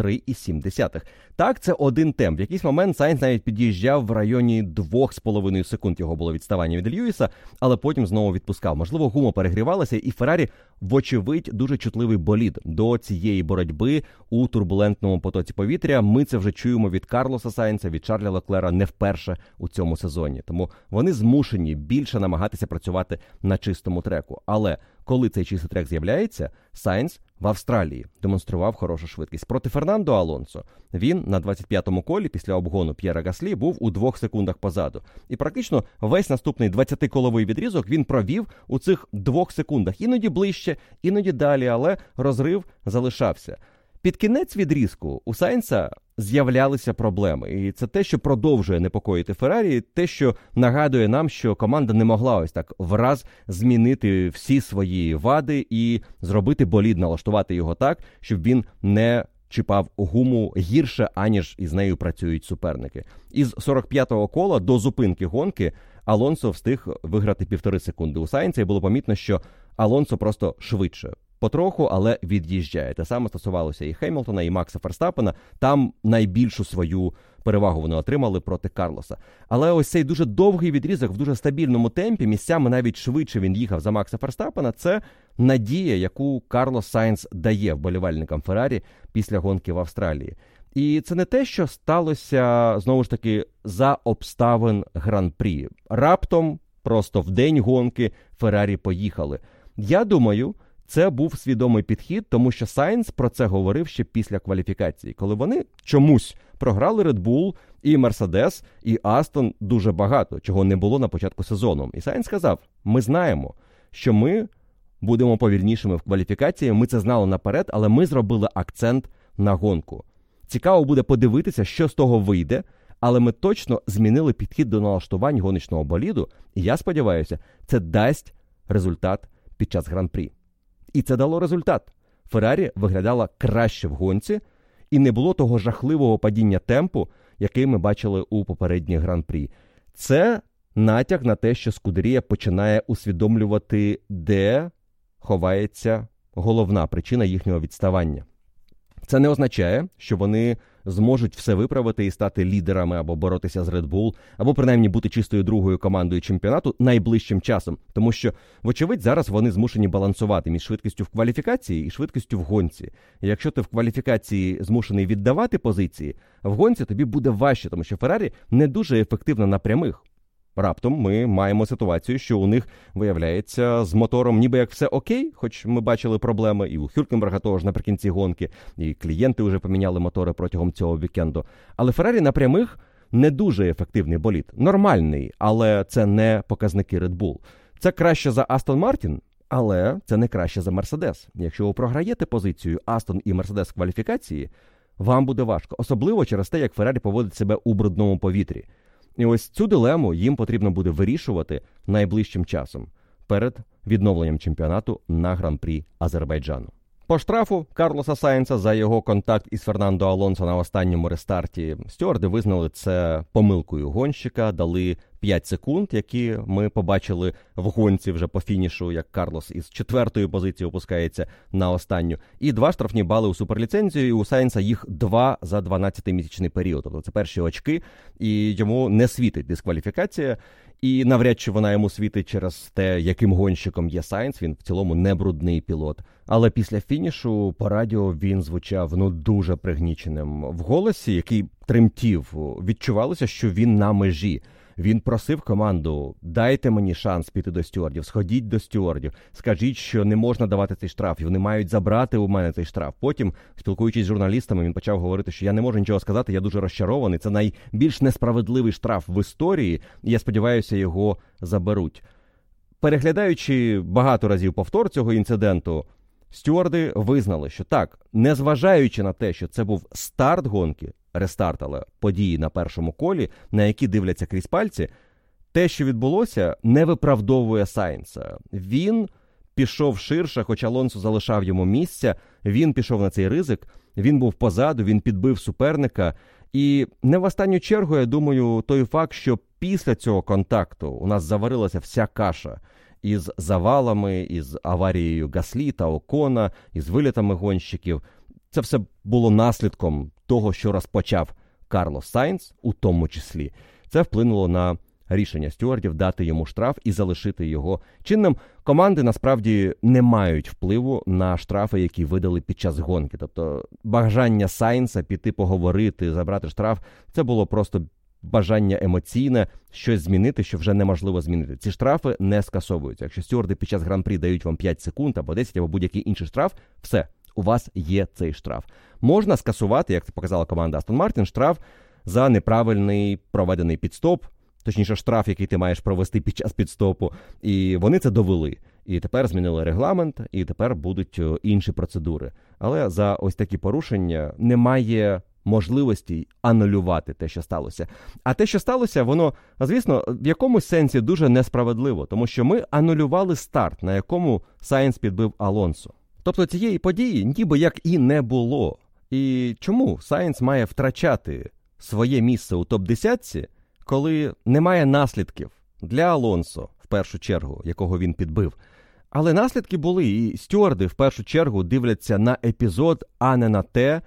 3,7. Так, це один темп. В якийсь момент Сайнс навіть під'їжджав в районі 2,5 секунд. Його було відставання від Льюіса, але потім знову відпускав. Можливо, гума перегрівалася, і Феррарі, вочевидь, дуже чутливий болід до цієї боротьби у турбулентному потоці повітря. Ми це вже чуємо від Карлоса Сайнса, від Чарля Леклера не вперше у цьому сезоні. Тому вони змушені більше намагатися працювати на чистому треку. Але коли цей чистий трек з'являється, Сайнс в Австралії демонстрував хорошу швидкість. Проти Фернандо Алонсо він на 25-му колі після обгону П'єра Гаслі був у двох секундах позаду. І практично весь наступний 20-коловий відрізок він провів у цих двох секундах. Іноді ближче, іноді далі, але розрив залишався. Під кінець відрізку у Сайнса з'являлися проблеми, і це те, що продовжує непокоїти Феррарі, те, що нагадує нам, що команда не могла ось так враз змінити всі свої вади і зробити болід, налаштувати його так, щоб він не чіпав гуму гірше, аніж із нею працюють суперники. Із 45-го кола до зупинки гонки Алонсо встиг виграти півтори секунди у Сайнса, і було помітно, що Алонсо просто швидше потроху, але від'їжджає. Те саме стосувалося і Хемілтона, і Макса Ферстапена. Там найбільшу свою перевагу вони отримали проти Карлоса. Але ось цей дуже довгий відрізок в дуже стабільному темпі, місцями навіть швидше він їхав за Макса Ферстапена. Це надія, яку Карлос Сайнс дає вболівальникам Феррарі після гонки в Австралії. І це не те, що сталося знову ж таки за обставин гран-прі. Раптом, просто в день гонки Феррарі поїхали. Я думаю, це був свідомий підхід, тому що Сайнс про це говорив ще після кваліфікації, коли вони чомусь програли Red Bull і Mercedes, і Астон дуже багато, чого не було на початку сезону. І Сайнс сказав: ми знаємо, що ми будемо повільнішими в кваліфікації. Ми це знали наперед, але ми зробили акцент на гонку. Цікаво буде подивитися, що з того вийде. Але ми точно змінили підхід до налаштувань гоночного боліду, і я сподіваюся, це дасть результат під час гран-прі. І це дало результат. Феррарі виглядала краще в гонці, і не було того жахливого падіння темпу, який ми бачили у попередніх гран-прі. Це натяк на те, що Скудерія починає усвідомлювати, де ховається головна причина їхнього відставання. Це не означає, що вони зможуть все виправити і стати лідерами або боротися з Red Bull, або принаймні бути чистою другою командою чемпіонату найближчим часом, тому що, вочевидь, зараз вони змушені балансувати між швидкістю в кваліфікації і швидкістю в гонці. І якщо ти в кваліфікації змушений віддавати позиції, в гонці тобі буде важче, тому що Феррарі не дуже ефективна на прямих. Раптом ми маємо ситуацію, що у них виявляється з мотором, ніби як все окей, хоч ми бачили проблеми і у Хюркенберга того наприкінці гонки, і клієнти вже поміняли мотори протягом цього вікенду. Але Феррарі на прямих не дуже ефективний болід. Нормальний, але це не показники Red Bull. Це краще за Астон Мартін, але це не краще за Мерседес. Якщо ви програєте позицію Астон і Мерседес в кваліфікації, вам буде важко, особливо через те, як Феррарі поводить себе у брудному повітрі. І ось цю дилему їм потрібно буде вирішувати найближчим часом перед відновленням чемпіонату на гран-прі Азербайджану. По штрафу Карлоса Сайнса за його контакт із Фернандо Алонсо на останньому рестарті стюарди визнали це помилкою гонщика, дали 5 секунд, які ми побачили в гонці вже по фінішу, як Карлос із четвертої позиції опускається на останню. І два штрафні бали у суперліцензію. і У Сайнса їх два за 12-місячний період. Тобто це перші очки, і йому не світить дискваліфікація. І навряд чи вона йому світить через те, яким гонщиком є Сайнс. Він в цілому не брудний пілот. Але після фінішу по радіо він звучав ну дуже пригніченим в голосі, який тремтів. Відчувалося, що він на межі. Він просив команду: дайте мені шанс піти до стюардів, сходіть до стюардів, скажіть, що не можна давати цей штраф, і вони мають забрати у мене цей штраф. Потім, спілкуючись з журналістами, він почав говорити, що я не можу нічого сказати, я дуже розчарований. Це найбільш несправедливий штраф в історії, і я сподіваюся, його заберуть. Переглядаючи багато разів повтор цього інциденту, стюарди визнали, що так, незважаючи на те, що це був старт гонки, рестарт, але події на першому колі, на які дивляться крізь пальці, те, що відбулося, не виправдовує Сайнса. Він пішов ширше, хоч Алонсо залишав йому місця. Він пішов на цей ризик. Він був позаду, він підбив суперника. І не в останню чергу, я думаю, той факт, що після цього контакту у нас заварилася вся каша із завалами, із аварією Гаслі та Окона, із вилітами гонщиків. Це все було наслідком того, що розпочав Карлос Сайнс, у тому числі. Це вплинуло на рішення стюардів дати йому штраф і залишити його чинним. Команди насправді не мають впливу на штрафи, які видали під час гонки. Тобто, бажання Сайнса піти поговорити, забрати штраф, це було просто. Бажання емоційне щось змінити, що вже неможливо змінити. Ці штрафи не скасовуються. Якщо стюарди під час гран-прі дають вам 5 секунд або 10, або будь-який інший штраф, все у вас є цей штраф. Можна скасувати, як це показала команда Астон Мартін, штраф за неправильний проведений підстоп, точніше, штраф, який ти маєш провести під час підстопу. І вони це довели. І тепер змінили регламент, і тепер будуть е, інші процедури. Але за ось такі порушення немає можливості анулювати те, що сталося. А те, що сталося, воно, звісно, в якомусь сенсі дуже несправедливо, тому що ми анулювали старт, на якому Сайнс підбив Алонсо. Тобто цієї події ніби як і не було. І чому Сайнс має втрачати своє місце у топ-10, коли немає наслідків для Алонсо, в першу чергу, якого він підбив. Але наслідки були, і стюарди в першу чергу дивляться на епізод, а не на те,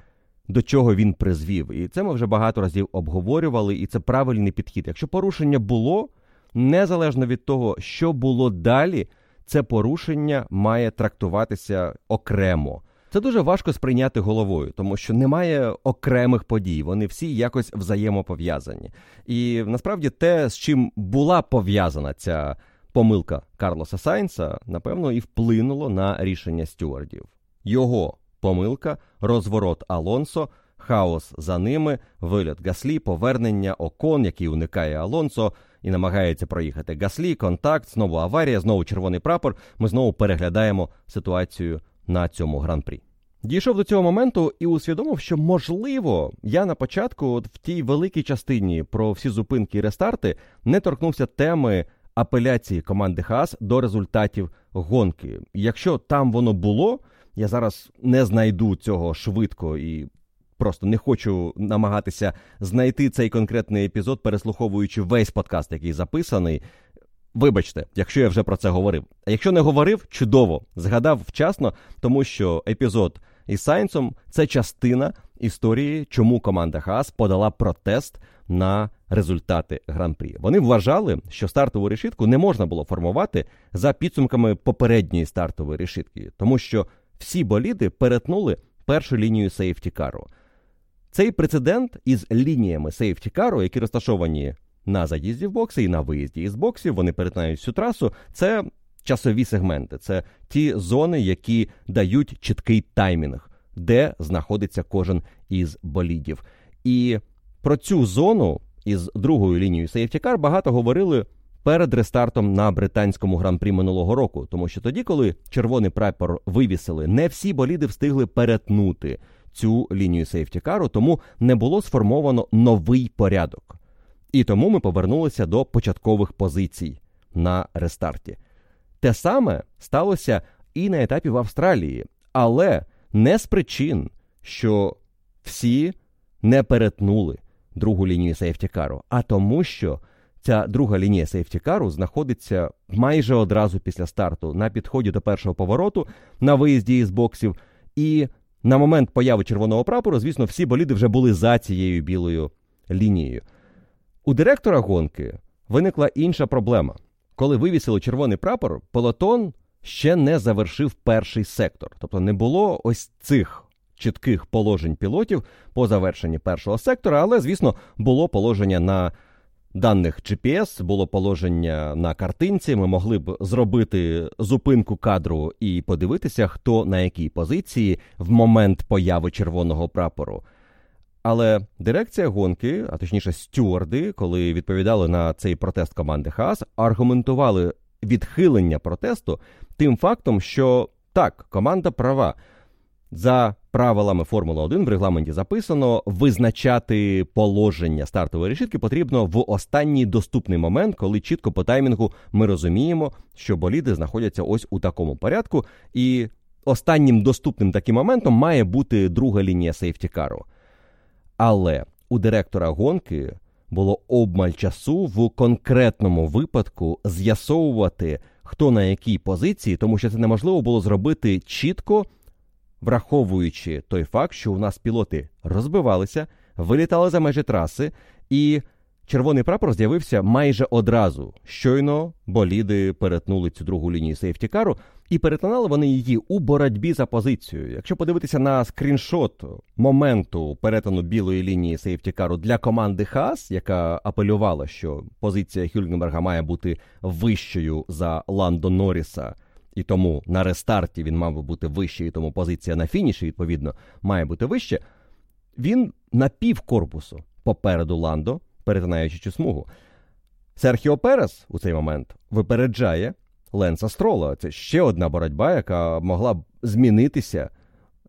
до чого він призвів. І це ми вже багато разів обговорювали, і це правильний підхід. Якщо порушення було, незалежно від того, що було далі, це порушення має трактуватися окремо. Це дуже важко сприйняти головою, тому що немає окремих подій, вони всі якось взаємопов'язані. І насправді те, з чим була пов'язана ця помилка Карлоса Сайнса, напевно, і вплинуло на рішення стюардів. Його помилка, розворот Алонсо, хаос за ними, виліт Гаслі, повернення Окон, який уникає Алонсо. І намагається проїхати Гаслі, контакт, знову аварія, знову червоний прапор. Ми знову переглядаємо ситуацію на цьому гран-прі. Дійшов до цього моменту і усвідомив, що можливо я на початку, от в тій великій частині про всі зупинки і рестарти, не торкнувся теми апеляції команди Хас до результатів гонки. Якщо там воно було, я зараз не знайду цього швидко і. Просто не хочу намагатися знайти цей конкретний епізод, переслуховуючи весь подкаст, який записаний. Вибачте, якщо я вже про це говорив. А якщо не говорив, чудово згадав вчасно, тому що епізод із Сайнсом це частина історії, чому команда Хас подала протест на результати гран-прі. Вони вважали, що стартову решітку не можна було формувати за підсумками попередньої стартової решітки, тому що всі боліди перетнули першу лінію сейфтікару. Цей прецедент із лініями сейфтікару, які розташовані на заїзді в бокси і на виїзді із боксів, вони перетинають всю трасу. Це часові сегменти, це ті зони, які дають чіткий таймінг, де знаходиться кожен із болідів. І про цю зону із другою лінією сейфтікар багато говорили. Перед рестартом на британському гран-прі минулого року, тому що тоді, коли червоний прапор вивісили, не всі боліди встигли перетнути цю лінію сейфтікару, тому не було сформовано новий порядок. І тому ми повернулися до початкових позицій на рестарті. Те саме сталося і на етапі в Австралії, але не з причин, що всі не перетнули другу лінію сейфтікару, а тому, що ця друга лінія сейфтікару знаходиться майже одразу після старту на підході до першого повороту на виїзді із боксів. І на момент появи червоного прапору, звісно, всі боліди вже були за цією білою лінією. У директора гонки виникла інша проблема. Коли вивісили червоний прапор, пелотон ще не завершив перший сектор, тобто не було ось цих чітких положень пілотів по завершенні першого сектора, але, звісно, було положення на даних GPS, було положення на картинці. Ми могли б зробити зупинку кадру і подивитися, хто на якій позиції в момент появи червоного прапору. Але дирекція гонки, а точніше, стюарди, коли відповідали на цей протест команди Хас, аргументували відхилення протесту тим фактом, що так, команда права. За правилами Формули 1 в регламенті записано визначати положення стартової решітки потрібно в останній доступний момент, коли чітко по таймінгу ми розуміємо, що боліди знаходяться ось у такому порядку, і останнім доступним таким моментом має бути друга лінія сейфтікару. Але у директора гонки було обмаль часу в конкретному випадку з'ясовувати, хто на якій позиції, тому що це неможливо було зробити чітко, враховуючи той факт, що у нас пілоти розбивалися, вилітали за межі траси, і червоний прапор з'явився майже одразу. Щойно боліди перетнули цю другу лінію сейфтікару, і перетинали вони її у боротьбі за позицію. Якщо подивитися на скріншот моменту перетину білої лінії сейфтікару для команди Хас, яка апелювала, що позиція Хюльгенберга має бути вищою за Ландо Норріса, і тому на рестарті він мав би бути вищий, і тому позиція на фініші, відповідно, має бути вище. Він на пів корпусу попереду Ландо, перетинаючи цю смугу. Серхіо Перес у цей момент випереджає Ленса Строла. Це ще одна боротьба, яка могла б змінитися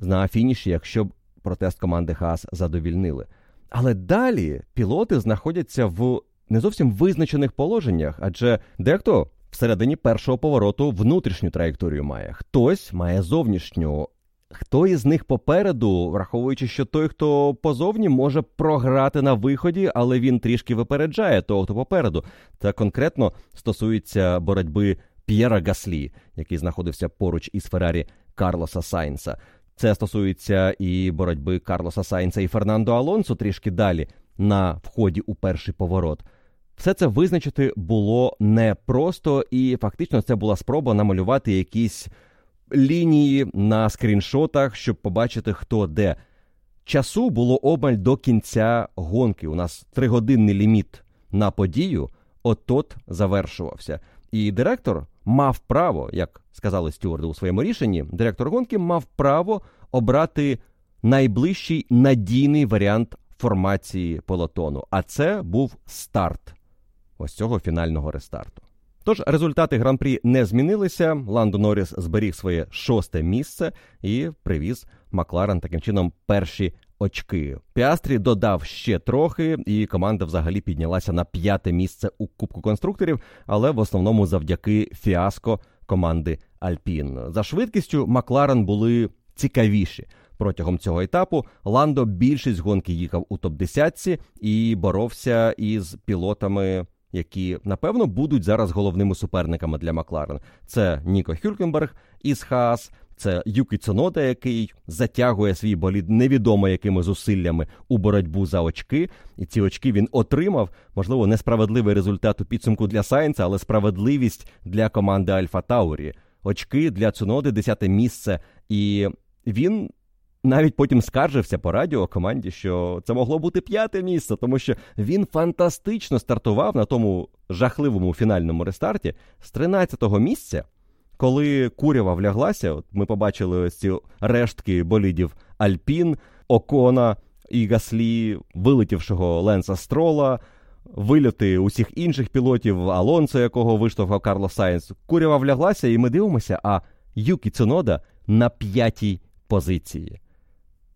на фініші, якщо б протест команди Хаас задовільнили. Але далі пілоти знаходяться в не зовсім визначених положеннях, адже дехто всередині першого повороту внутрішню траєкторію має, хтось має зовнішню. Хто із них попереду, враховуючи, що той, хто позовні, може програти на виході, але він трішки випереджає того, хто попереду. Та конкретно стосується боротьби П'єра Гаслі, який знаходився поруч із Феррарі Карлоса Сайнса. Це стосується і боротьби Карлоса Сайнса і Фернандо Алонсо трішки далі на вході у перший поворот. Все це визначити було непросто, і фактично це була спроба намалювати якісь лінії на скріншотах, щоб побачити, хто де. Часу було обмаль до кінця гонки. У нас тригодинний ліміт на подію, от-от завершувався. І директор мав право, як сказали стюарди у своєму рішенні, директор гонки мав право обрати найближчий надійний варіант формації полотону. А це був старт ось цього фінального рестарту. Тож результати гран-прі не змінилися. Ландо Норріс зберіг своє шосте місце і привіз Макларен таким чином перші очки. Піастрі додав ще трохи, і команда взагалі піднялася на п'яте місце у Кубку конструкторів, але в основному завдяки фіаско команди Альпін. За швидкістю Макларен були цікавіші. Протягом цього етапу Ландо більшість гонки їхав у топ-10 і боровся із пілотами які напевно будуть зараз головними суперниками для Макларен. Це Ніко Хюлькенберг із Хаас, це Юкі Цунода, який затягує свій болід невідомо якими зусиллями у боротьбу за очки. І ці очки він отримав. Можливо, несправедливий результат у підсумку для Сайнца, але справедливість для команди Альфа Таурі. Очки для Цуноди, десяте місце, і він навіть потім скаржився по радіо команді, що це могло бути п'яте місце, тому що він фантастично стартував на тому жахливому фінальному рестарті з 13-го місця. Коли курява вляглася, от ми побачили ось ці рештки болідів Альпін, Окона і Гаслі, вилетівшого Ленса Строла, вильоти усіх інших пілотів, Алонсо, якого виштовхав Карлос Сайнс. Курява вляглася, і ми дивимося, а Юкі Цунода на п'ятій позиції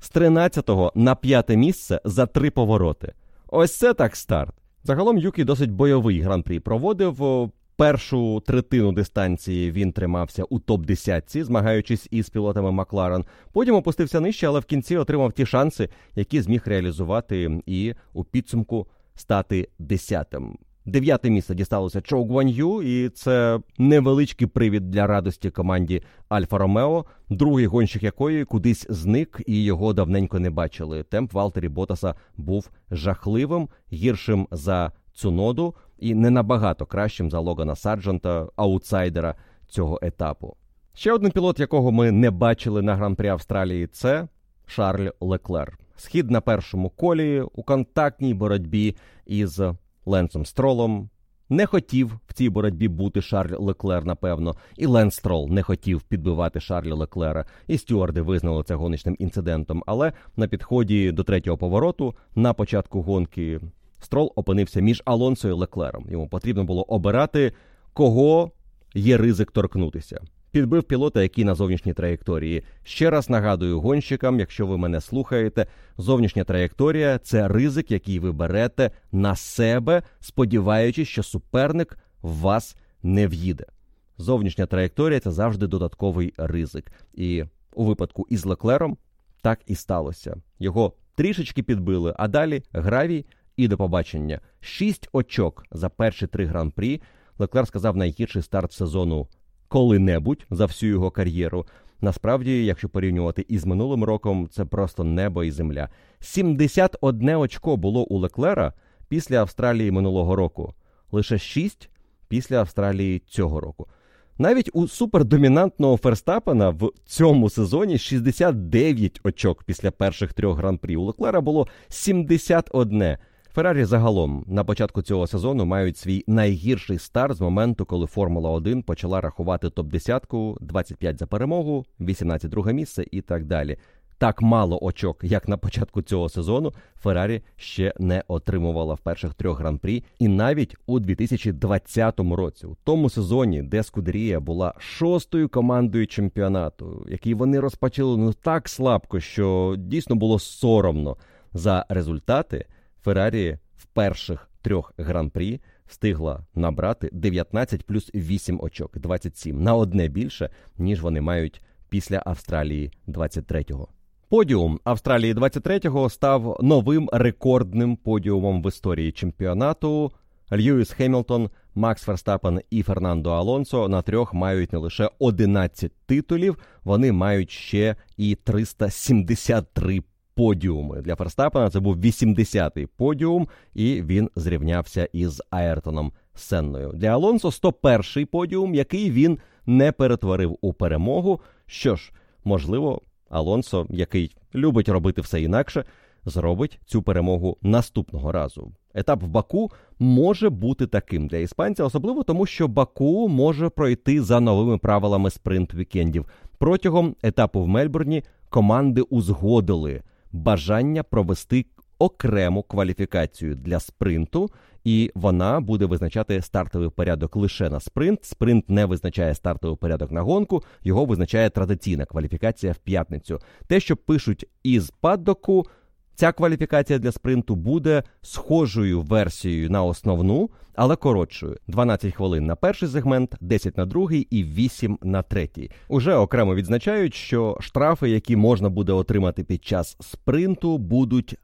з 13-го на п'яте місце за три повороти. Ось це так старт. Загалом Юкі досить бойовий гран-прі проводив. Першу третину дистанції він тримався у топ-10, змагаючись із пілотами Макларен. Потім опустився нижче, але в кінці отримав ті шанси, які зміг реалізувати, і у підсумку стати десятим. Дев'яте місце дісталося Чоу Гуан'ю, і це невеличкий привід для радості команді Альфа Ромео, другий гонщик якої кудись зник і його давненько не бачили. Темп Валтері Ботаса був жахливим, гіршим за Цуноду і не набагато кращим за Логана Сарджанта, аутсайдера цього етапу. Ще один пілот, якого ми не бачили на гран-прі Австралії, це Шарль Леклер. Схід на першому колі у контактній боротьбі із Ленсом Стролом. Не хотів в цій боротьбі бути Шарль Леклер, напевно, і Ленс Строл не хотів підбивати Шарля Леклера, і стюарди визнали це гоночним інцидентом. Але на підході до третього повороту на початку гонки Строл опинився між Алонсо і Леклером. Йому потрібно було обирати, кого є ризик торкнутися підбив пілота, який на зовнішній траєкторії. Ще раз нагадую гонщикам, якщо ви мене слухаєте, зовнішня траєкторія це ризик, який ви берете на себе, сподіваючись, що суперник в вас не в'їде. Зовнішня траєкторія це завжди додатковий ризик. І у випадку із Леклером так і сталося. Його трішечки підбили, а далі гравій і до побачення. Шість очок за перші три гран-прі. Леклер сказав найгірший старт сезону коли-небудь за всю його кар'єру. Насправді, якщо порівнювати із минулим роком, це просто небо і земля. 71 очко було у Леклера після Австралії минулого року, лише 6 після Австралії цього року. Навіть у супердомінантного Ферстапена в цьому сезоні 69 очок після перших трьох гран-прі. У Леклера було 71. Феррарі загалом на початку цього сезону мають свій найгірший старт з моменту, коли Формула 1 почала рахувати топ-10, 25 за перемогу, 18 друге місце і так далі. так мало очок, як на початку цього сезону, Феррарі ще не отримувала в перших трьох гран-прі, і навіть у 2020 році, у тому сезоні, де Скудерія була шостою командою чемпіонату, який вони розпочали ну так слабко, що дійсно було соромно за результати. Феррарі в перших трьох гран-прі встигла набрати 19 плюс 8 очок, 27, на одне більше, ніж вони мають після Австралії 23-го. Подіум Австралії 23-го став новим рекордним подіумом в історії чемпіонату. Льюіс Хемілтон, Макс Ферстапен і Фернандо Алонсо на трьох мають не лише 11 титулів, вони мають ще і 373 подіуми. Для Ферстапена це був 80-й подіум, і він зрівнявся із Аертоном Сенною. Для Алонсо 101-й подіум, який він не перетворив у перемогу. Що ж, можливо, Алонсо, який любить робити все інакше, зробить цю перемогу наступного разу. Етап в Баку може бути таким для іспанця, особливо тому, що Баку може пройти за новими правилами спринт вікендів. Протягом етапу в Мельбурні команди узгодили бажання провести окрему кваліфікацію для спринту, і вона буде визначати стартовий порядок лише на спринт. Спринт не визначає стартовий порядок на гонку, його визначає традиційна кваліфікація в п'ятницю. Те, що пишуть із паддоку, Ця кваліфікація для спринту буде схожою версією на основну, але коротшою: 12 хвилин на перший сегмент, 10 на другий і 8 на третій. Уже окремо відзначають, що штрафи, які можна буде отримати під час спринту, будуть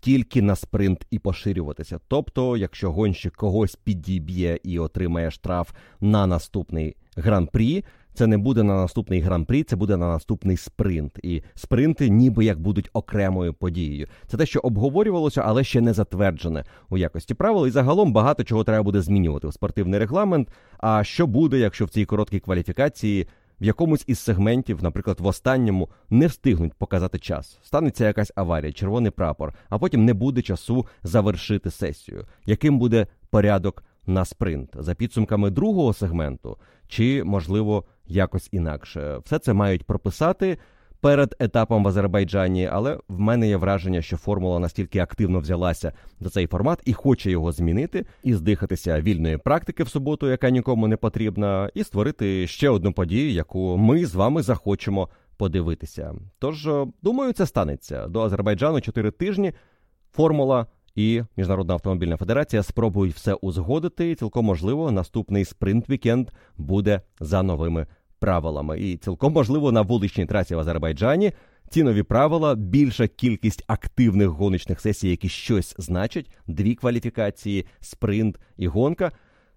тільки на спринт і поширюватися. Тобто, якщо гонщик когось підіб'є і отримає штраф на наступний гран-прі, це не буде на наступний гран-прі, це буде на наступний спринт. І спринти, ніби як будуть окремою подією. Це те, що обговорювалося, але ще не затверджене у якості правил. І загалом багато чого треба буде змінювати в спортивний регламент. А що буде, якщо в цій короткій кваліфікації? В якомусь із сегментів, наприклад, в останньому не встигнуть показати час. Станеться якась аварія, червоний прапор, а потім не буде часу завершити сесію. Яким буде порядок на спринт за підсумками другого сегменту, чи можливо якось інакше. Все це мають прописати перед етапом в Азербайджані, але в мене є враження, що формула настільки активно взялася за цей формат і хоче його змінити, і здихатися вільної практики в суботу, яка нікому не потрібна, і створити ще одну подію, яку ми з вами захочемо подивитися. Тож думаю, це станеться до Азербайджану 4 тижні. Формула і Міжнародна автомобільна федерація спробують все узгодити. І Цілком можливо, наступний спринт-вікенд буде за новими правилами. І цілком можливо на вуличній трасі в Азербайджані ці нові правила, більша кількість активних гоночних сесій, які щось значать, дві кваліфікації, спринт і гонка.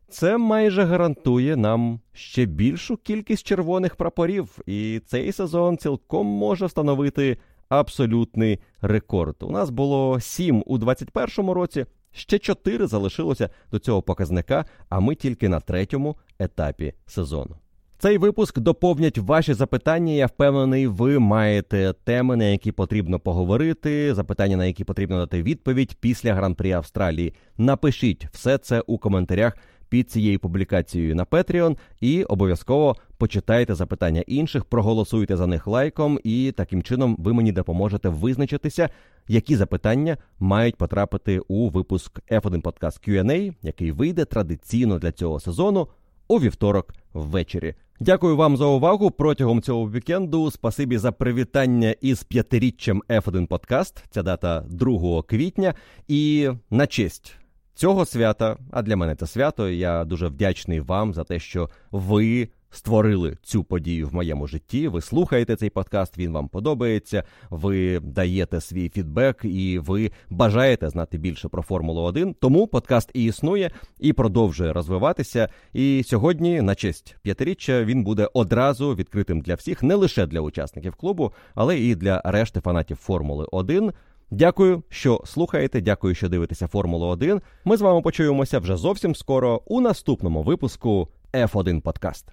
Це майже гарантує нам ще більшу кількість червоних прапорів, і цей сезон цілком може встановити абсолютний рекорд. У нас було сім у 2021 році, ще чотири залишилося до цього показника, а ми тільки на третьому етапі сезону. Цей випуск доповнять ваші запитання. Я впевнений, ви маєте теми, на які потрібно поговорити, запитання, на які потрібно дати відповідь після гран-прі Австралії. Напишіть все це у коментарях під цією публікацією на Patreon і обов'язково почитайте запитання інших, проголосуйте за них лайком, і таким чином ви мені допоможете визначитися, які запитання мають потрапити у випуск F1 Podcast Q&A, який вийде традиційно для цього сезону у вівторок ввечері. Дякую вам за увагу протягом цього вікенду. Спасибі за привітання із п'ятиріччям F1 Podcast. Ця дата 2 квітня. І на честь цього свята, а для мене це свято. Я дуже вдячний вам за те, що ви створили цю подію в моєму житті. Ви слухаєте цей подкаст, він вам подобається. Ви даєте свій фідбек і ви бажаєте знати більше про Формулу 1. Тому подкаст і існує і продовжує розвиватися. І сьогодні, на честь п'ятиріччя, він буде одразу відкритим для всіх, не лише для учасників клубу, але і для решти фанатів Формули 1. Дякую, що слухаєте. Дякую, що дивитеся Формулу 1. Ми з вами почуємося вже зовсім скоро у наступному випуску F1 Подкаст.